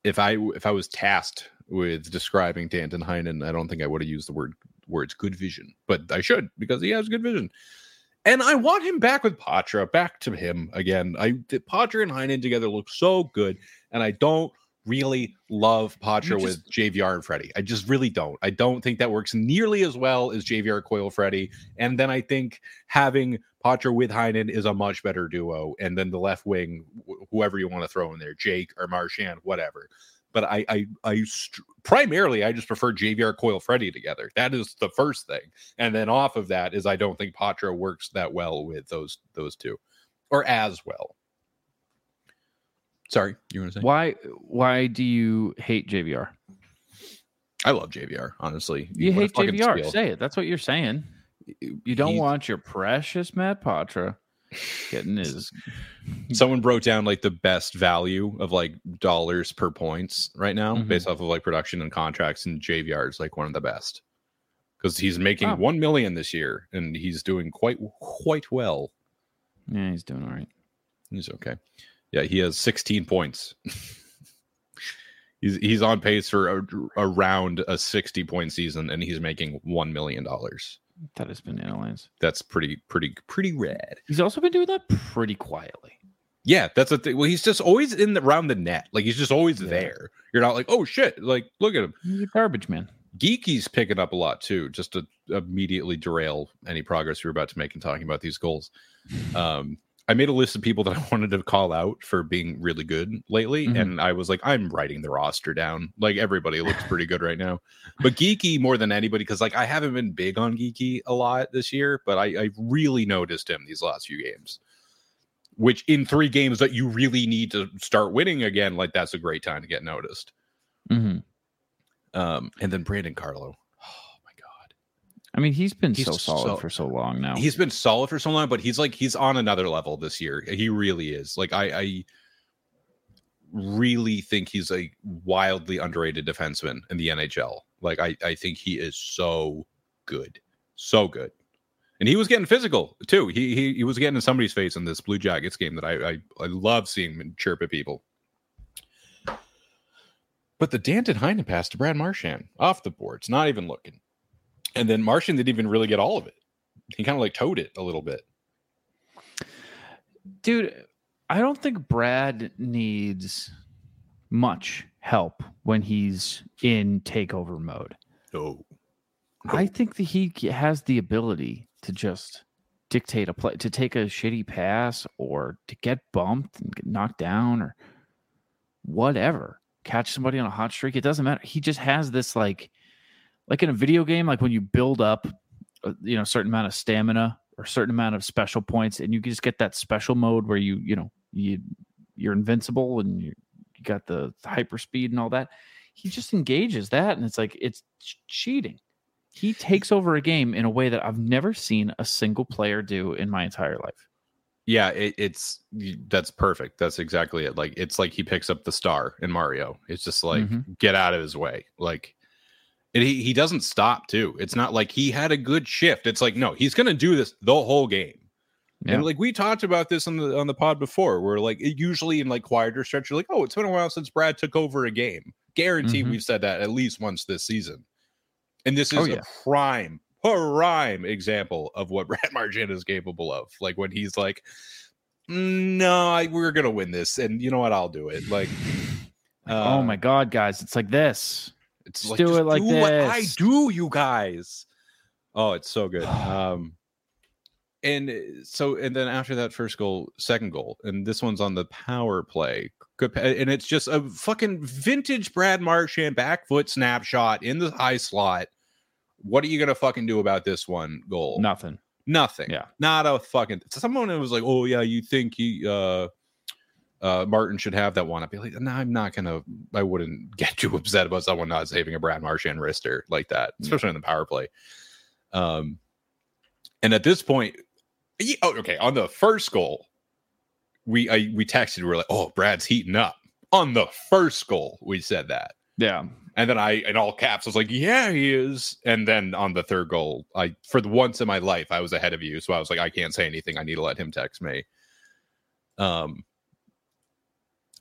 if I if I was tasked with describing Danton Heinen, I don't think I would have used the word words good vision, but I should because he has good vision. And I want him back with Poitras, back to him again. I Poitras and Heinen together look so good, and I don't really love Poitras with JVR and Freddie. I just really don't. I don't think that works nearly as well as JVR Coyle Freddie. And then I think having Poitras with Heinen is a much better duo. And then the left wing, wh- whoever you want to throw in there, Jake or Marchand, whatever. But I, I, I st- primarily I just prefer JVR Coyle Freddie together. That is the first thing. And then off of that is I don't think Poitras works that well with those those two, or as well. Sorry, you want to say? Why why do you hate JVR? I love JVR, honestly. You a hate JVR. steal. Say it. That's what you're saying. You don't He's- want your precious Matt Poitras getting his Someone broke down like the best value of like dollars per points right now, Mhm. based off of like production and contracts, and JVR is like one of the best because he's making Wow. one million this year, and he's doing quite quite well. Yeah, he's doing all right. He's okay. Yeah, he has 16 points. he's he's on pace for a, around a 60 point season, and he's making one million dollars. That has been. That's pretty pretty pretty rad. He's also been doing that pretty quietly. Yeah, that's the thing. Well, he's just always in the around the net. Like he's just always Yeah. there. You're not like, oh shit, like look at him. He's a garbage man. Geekie's picking up a lot too, just to immediately derail any progress we're about to make in talking about these goals. Um, I made a list of people that I wanted to call out for being really good lately, Mhm. and I was like, I'm writing the roster down. Like everybody looks pretty good right now, but Geekie more than anybody because like I haven't been big on Geekie a lot this year, but I, I really noticed him these last few games. Which in three games that you really need to start winning again, like that's a great time to get noticed. hmm Um, and then Brandon Carlo. I mean, he's been He's so solid so- for so long now. He's been solid for so long, but he's like he's on another level this year. He really is. Like I, I really think he's a wildly underrated defenseman in the NHL. Like I, I think he is so good, so good. And he was getting physical too. He he, he was getting in somebody's face in this Blue Jackets game that I I, I love seeing him chirp at people. But the Danton Heinen pass to Brad Marchand off the boards, not even looking. And then Marchand didn't even really get all of it. He kind of like towed it a little bit. Dude, I don't think Brad needs much help when he's in takeover mode. No. I think that he has the ability to just dictate a play, to take a shitty pass or to get bumped and get knocked down or whatever. Catch somebody on a hot streak. It doesn't matter. He just has this like, like in a video game, like when you build up, uh, you know, a certain amount of stamina or a certain amount of special points, and you just get that special mode where you, you know, you you're invincible and you, you got the hyper speed and all that. He just engages that, and it's like it's cheating he takes over a game in a way that I've never seen a single player do in my entire life. Yeah, it, it's that's perfect. That's exactly it. Like it's like he picks up the star in Mario. It's just like Mhm. get out of his way. Like and he he doesn't stop too. It's not like he had a good shift. It's like no, he's gonna do this the whole game. Yeah. And like we talked about this on the on the pod before, where like it usually in like quieter stretch, you're like, oh, it's been a while since Brad took over a game. Guaranteed, Mhm. we've said that at least once this season. And this is Oh, a yeah. prime, prime example of what Brad Marchand is capable of. Like when he's like, "Mm, no, I, we're gonna win this, and you know what? I'll do it. Like, oh uh, my god, guys, it's like this. It's Just like, do just it like what I do, you guys. Oh, it's so good. Um, and uh, so, and then after that first goal, second goal, and this one's on the power play. Good, and it's just a fucking vintage Brad Marchand back foot snapshot in the high slot. What are you gonna fucking do about this one goal? Nothing. Nothing. Yeah. Not a fucking. Someone was like, "Oh yeah, you think he uh uh Martin should have that one?" I'd be like, "No, I'm not gonna. I wouldn't get too upset about someone not saving a Brad Marchand wrister like that, especially in the power play." Um, and at this point, ye- oh, okay, on the first goal, we I, we texted. We were like, "Oh, Brad's heating up." On the first goal, we said that. Yeah. And then I, in all caps, was like, "Yeah, he is." And then on the third goal, I, for the once in my life, I was ahead of you, so I was like, "I can't say anything. I need to let him text me." Um,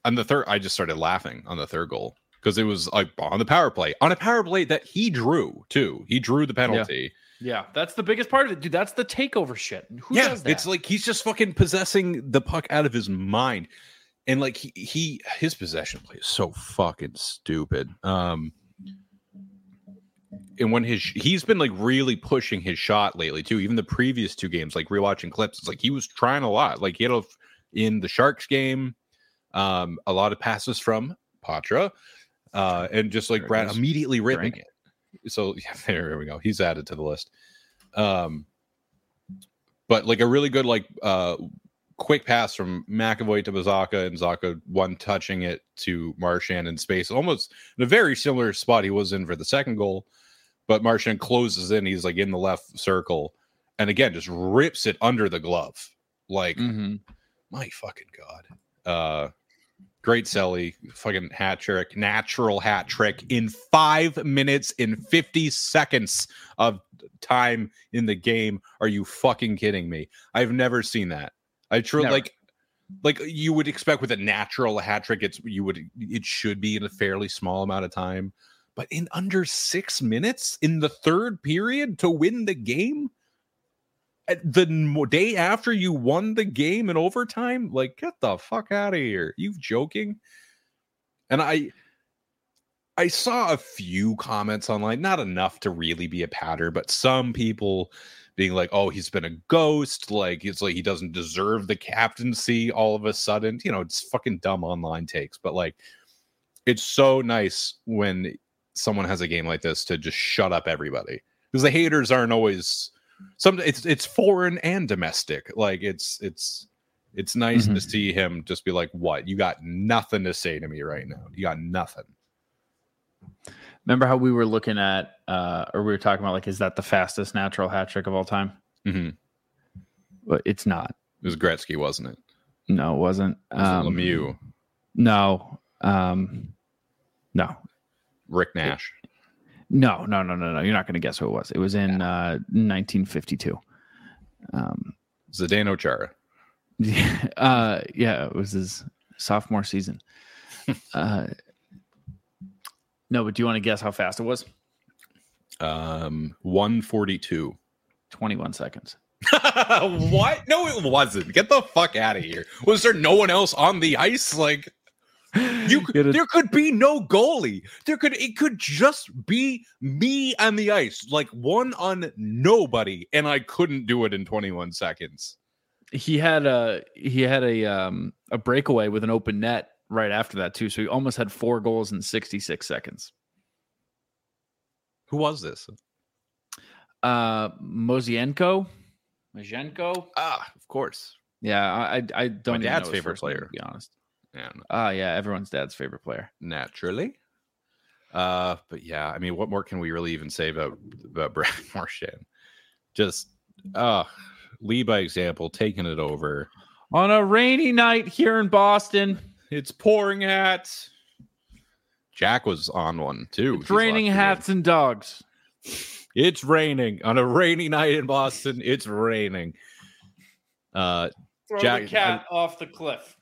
on the third, I just started laughing on the third goal because it was like on the power play, on a power play that he drew too. He drew the penalty. Yeah. That's the biggest part of it, dude. That's the takeover shit. Who yeah, does that? it's like he's just fucking possessing the puck out of his mind, and like he, he his possession play is so fucking stupid. Um, and when his he's been like really pushing his shot lately too. Even the previous two games, like rewatching clips, it's like he was trying a lot. Like he had a in the Sharks game, um, a lot of passes from Poitras, uh, and just like Brad immediately ripping it. So yeah, there we go. He's added to the list. Um, but like a really good like uh quick pass from McAvoy to Bazaka and Zacha one touching it to Marchand in space, almost in a very similar spot he was in for the second goal. But Marchand closes in, he's like in the left circle, and again just rips it under the glove. Like Mhm. my fucking god. Uh great Selly, fucking hat trick, natural hat trick in five minutes in 50 seconds of time in the game. Are you fucking kidding me? I've never seen that. I truly like like you would expect with a natural hat trick, it's you would it should be in a fairly small amount of time. But in under six minutes in the third period to win the game, Eh, the day after you won the game in overtime like get the fuck out of here. You joking? And i i saw a few comments online not enough to really be a patter but some people being like oh he's been a ghost like it's like he doesn't deserve the captaincy all of a sudden you know it's fucking dumb online takes but like it's so nice when someone has a game like this to just shut up everybody because the haters aren't always some it's it's foreign and domestic like it's it's it's nice to Mhm. see him just be like what you got nothing to say to me right now you got nothing Remember how we were looking at, uh, or we were talking about, like, is that the fastest natural hat trick of all time? mm-hmm. But it's not. It was gretzky wasn't it, No, it wasn't. it was Um, lemieux No. Um, no. rick nash No, no, no, no, no. You're not going to guess who it was. It was in uh, 1952. Um, zdeno chara uh, yeah, it was his sophomore season. uh, no, but do you want to guess how fast it was? um 142 21 seconds. what no it wasn't get the fuck out of here was there no one else on the ice like You could, there could be no goalie. There could it could just be me on the ice, like one on nobody, and I couldn't do it in 21 seconds. he had a he had a um a breakaway with an open net right after that too. So he almost had four goals in 66 seconds. Who was this? Uh Mosienko, Mosienko. Ah, of course. Yeah, I I, don't even dad's favorite player. to be honest. Yeah, Ah, yeah, everyone's dad's favorite player. naturally. Uh, but yeah, I mean, what more can we really even say about about Brad Marchand? Just uh lead by example, taking it over. On a rainy night here in Boston, It's pouring hats. Jack was on one too. it's raining hats and dogs. It's raining on a rainy night in Boston. It's raining. Uh, Throw Jack- the cat off the cliff.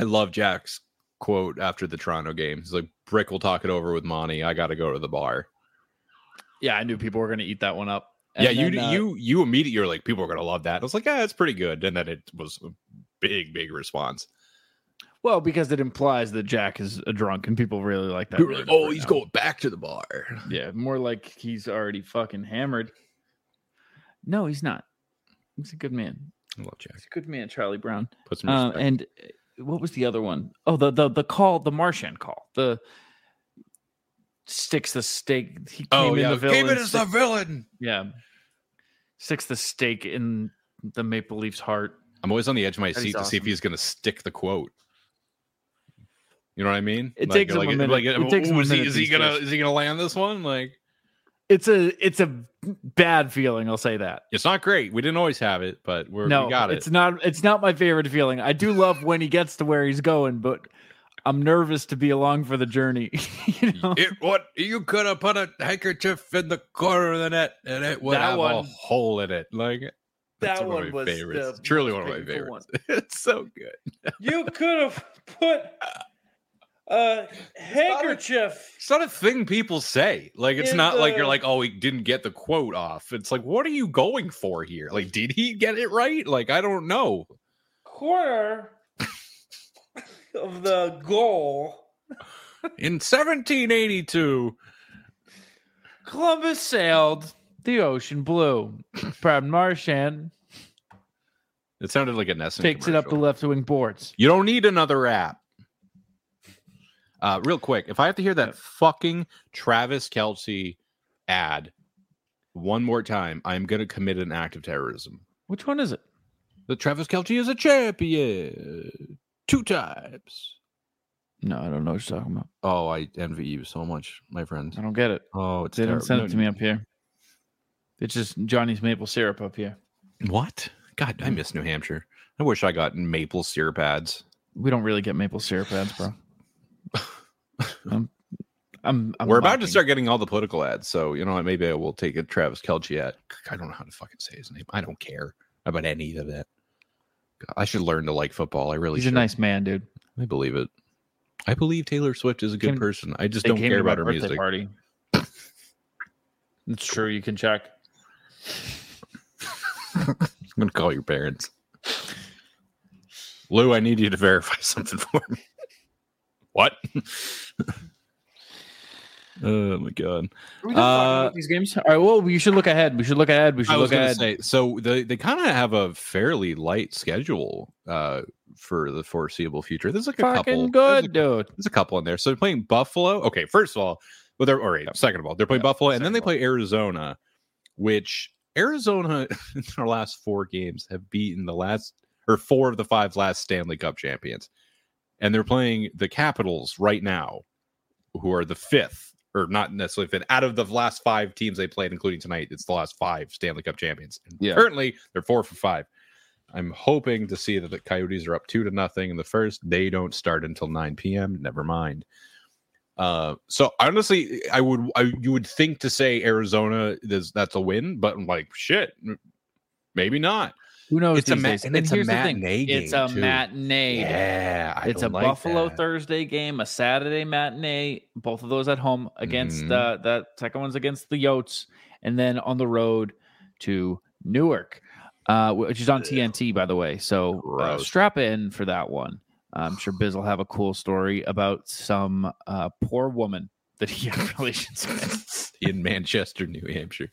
I love Jack's quote after the Toronto game. He's like, "Brick will talk it over with Monty. I got to go to the bar." Yeah, I knew people were going to eat that one up. And yeah, you uh, you you immediately you're like, people are gonna love that. I was like, yeah, it's pretty good, and then it was a big big response. well because it implies that Jack is a drunk, and people really like that. People were like, oh, right he's now. going back to the bar. Yeah, more like he's already fucking hammered. No, he's not. He's a good man. I love Jack. He's a good man, Charlie Brown. Put some Uh, respect. and what was the other one? Oh, the the the call, the Marchand call. The sticks the stake. He came oh in the villain. Came in as the villain. yeah, sticks the stake in the Maple Leafs heart. I'm always on the edge of my That seat to see if he's gonna stick the quote. You know what I mean? It takes him a minute. It takes him a is he, minute is he gonna days. is he gonna land this one? Like It's a it's a bad feeling. I'll say that. it's not great. We didn't always have it, but we're, no, we got it. it's not. It's not my favorite feeling. I do love when he gets to where he's going, but I'm nervous to be along for the journey. you know? It what you could have put a handkerchief in the corner of the net and it would That have a hole in it. Like that's That one, one of my was favorites. truly one of my painful favorites. it's so good. You could have put Uh, a handkerchief It's not a thing people say. Like it's not like you're uh, like, oh, he didn't get the quote off. It's like, what are you going for here? Like, did he get it right? Like, I don't know. corner of the goal. In 1782, Columbus sailed the ocean blue. Brad Marchand it sounded like a Nessun takes it up the left wing boards. You don't need another app. Uh, real quick, if I have to hear that Yep. fucking Travis Kelce ad one more time, I'm gonna commit an act of terrorism. Which one is it? The Travis Kelce is a champion two times. No, I don't know what you're talking about. Oh, I envy you so much, my friend. I don't get it. Oh, it's They didn't send No, it to me up here. It's just Johnny's maple syrup up here. What? God, I miss New Hampshire. I wish I got maple syrup ads. We don't really get maple syrup ads, bro. I'm, I'm, I'm We're about to start getting all the political ads, so you know what? Maybe I will take a Travis Kelce ad. I don't know how to fucking say his name. I don't care about any of it. God, I should learn to like football. I really He's should. a nice man, dude. I believe it. I believe Taylor Swift is a good Came- person. I just don't care about her birthday music. Party. It's true. You can check. I'm gonna call your parents. Lou, I need you to verify something for me. What? oh my god. Are we just talking about these games? All right. Well, we should look ahead. We should look ahead. We should I look ahead. say so they they kind of have a fairly light schedule uh for the foreseeable future. There's like a couple Fucking there's a- good, dude. There's a couple in there. So they're playing Buffalo. Okay, first of all, well, they're all right. Second of all, they're playing Yeah, Buffalo, and then they play Arizona, which Arizona in their last four games have beaten the last or four of the five last Stanley Cup champions, and they're playing the Capitals right now, who are the fifth or not necessarily fifth out of the last five teams they played, including tonight. It's the last five Stanley Cup champions. And Yeah. currently they're four for five. I'm hoping to see that the Coyotes are up two to nothing in the first. They don't start until 9 p.m. Never mind. Uh, so honestly, I would I, you would think to say Arizona is that's a win, but I'm like shit, maybe not. Who knows? It's a these ma- days? and it's a here's the thing. matinee It's a too. matinee. Yeah, I it's a like Buffalo that. Thursday game, a Saturday matinee. Both of those at home against Mhm. uh, that second one's against the Yotes, and then on the road to Newark, uh, which is on TNT, by the way. So uh, strap in for that one. I'm sure Biz will have a cool story about some uh, poor woman that he had relations with. In Manchester, New Hampshire.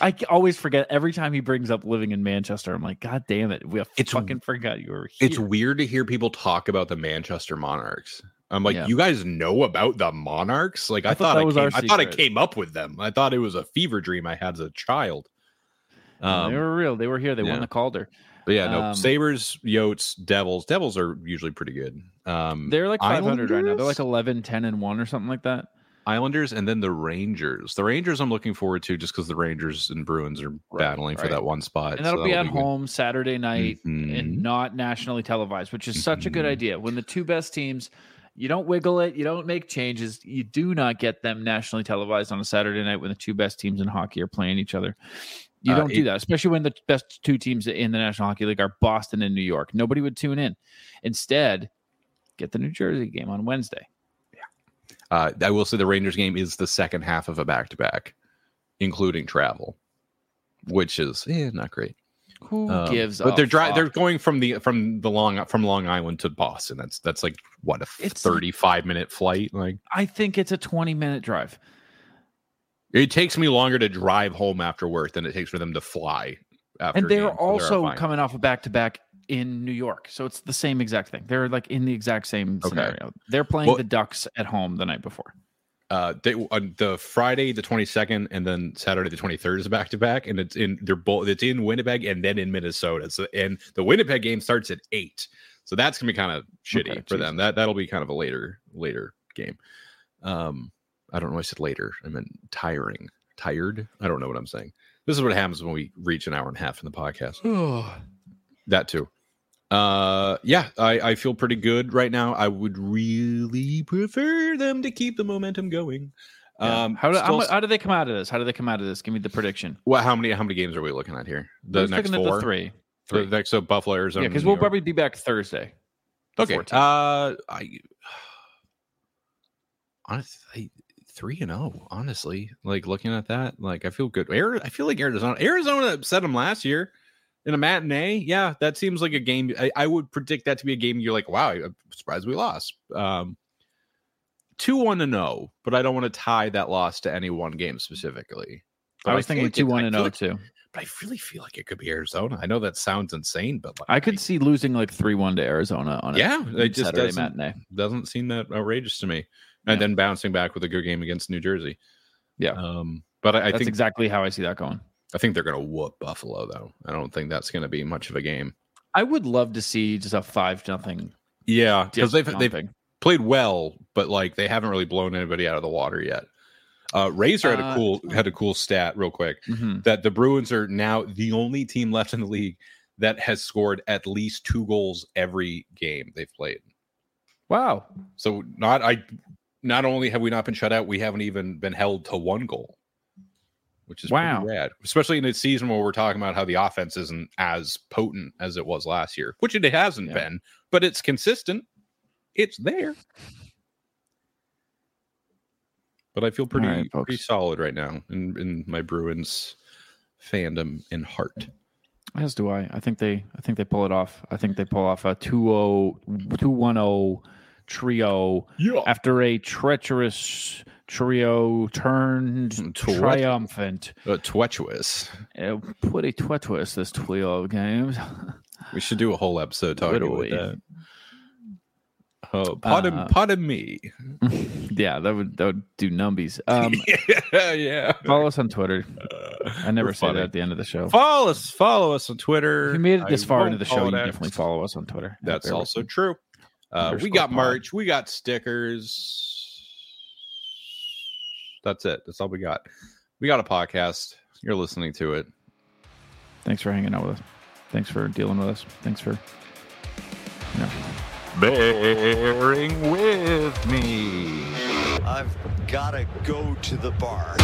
I always forget every time he brings up living in Manchester. I'm like, God damn it, we It's- fucking forgot you were here. It's weird to hear people talk about the Manchester Monarchs. I'm like, Yeah. you guys know about the Monarchs? Like, I, I thought thought, was came, our I thought I came up with them. I thought it was a fever dream I had as a child. Um, they were real. They were here. They yeah. won the Calder. but yeah, no, um, Sabres, Yotes, Devils. Devils are usually pretty good. Um, They're like 500 right now. They're like 11, 10, and 1 or something like that. Islanders, and then the Rangers. The Rangers, I'm looking forward to just because the Rangers and Bruins are Right, battling for that one spot. And that'll so be at good. home Saturday night Mhm. and not nationally televised, which is such a good Mhm. idea. When the two best teams, you don't wiggle it, you don't make changes, you do not get them nationally televised on a Saturday night when the two best teams in hockey are playing each other. You Uh, don't do that, especially when the best two teams in the National Hockey League are Boston and New York. Nobody would tune in. Instead, get the New Jersey game on Wednesday. Uh, I will say the Rangers game is the second half of a back to back, including travel, which is eh, not great. Who Um, gives But they're fuck? they're going from the from the long from Long Island to Boston. That's that's like what a thirty five minute flight. Like I think it's a 20 minute drive. it takes me longer to drive home after work than it takes for them to fly. After and they're also coming off a back to back in New York. So it's the same exact thing. They're like in the exact same Okay. scenario. They're playing Well- the Ducks at home the night before. uh they on the friday the 22nd and then saturday the 23rd is back to back and it's in they're both it's in winnipeg and then in minnesota so and the winnipeg game starts at eight so that's gonna be kind of shitty Okay, for jeez. them that that'll be kind of a later later game um i don't know i said later i meant tiring tired i don't know what i'm saying this is what happens when we reach an hour and a half in the podcast that too Uh, yeah, I, I feel pretty good right now. I would really prefer them to keep the momentum going. Yeah. Um, how, do, still- how do they come out of this? How do they come out of this? Give me the prediction. what? How many? How many games are we looking at here? The next four. the three. The Three. next so Buffalo, Arizona. Yeah, because we'll probably be back Thursday. okay. 14th. Uh, I honestly three and zero. Honestly, like looking at that, like I feel good. Ari- I feel like Arizona. Arizona upset them last year in a matinee. Yeah, that seems like a game. I, I would predict that to be a game. You're like, wow, I'm surprised we lost. Um, two one to no, but I don't want to tie that loss to any one game specifically. But I was thinking two one I and feel zero like- too. But I really feel like it could be Arizona. I know that sounds insane, but like, I could see losing like three one to Arizona on a Yeah, it just Saturday doesn't- matinee. doesn't seem that outrageous to me. And Yeah. then bouncing back with a good game against New Jersey. Yeah. Um, but I, I That's think exactly how I see that going. I think they're going to whoop Buffalo though. I don't think that's going to be much of a game. I would love to see just a five nothing Yeah, because they've they've played well, but like they haven't really blown anybody out of the water yet. Uh, Razor had a Uh, cool had a cool stat real quick Mhm. that the Bruins are now the only team left in the league that has scored at least two goals every game they've played. Wow. So not I not only have we not been shut out, we haven't even been held to one goal. Which is Wow. pretty rad. Especially in a season where we're talking about how the offense isn't as potent as it was last year, which it hasn't Yeah. been, but it's consistent. It's there. But I feel pretty right, pretty solid right now in, in my Bruins fandom and heart. As do I. I think they I think they pull it off. I think they pull off a 2-0 2-1-0 trio Yeah. after a treacherous trio turned triumphant. Uh, Twetchwis. Uh, pretty twitwist this trio of games. We should do a whole episode talking about that. Oh, pardon, Uh, pardon me. yeah, that would that would do numbies. Um, yeah, yeah. follow us on Twitter. I never say funny. that at the end of the show. Follow us. Follow us on Twitter. If you made it this I far into the show, you it definitely follow us on Twitter. That's also true. Uh, we got merch. We got stickers. That's it. That's all we got. We got a podcast. You're listening to it. Thanks for hanging out with us. Thanks for dealing with us. Thanks for. You know. Bearing with me. I've got to go to the bar.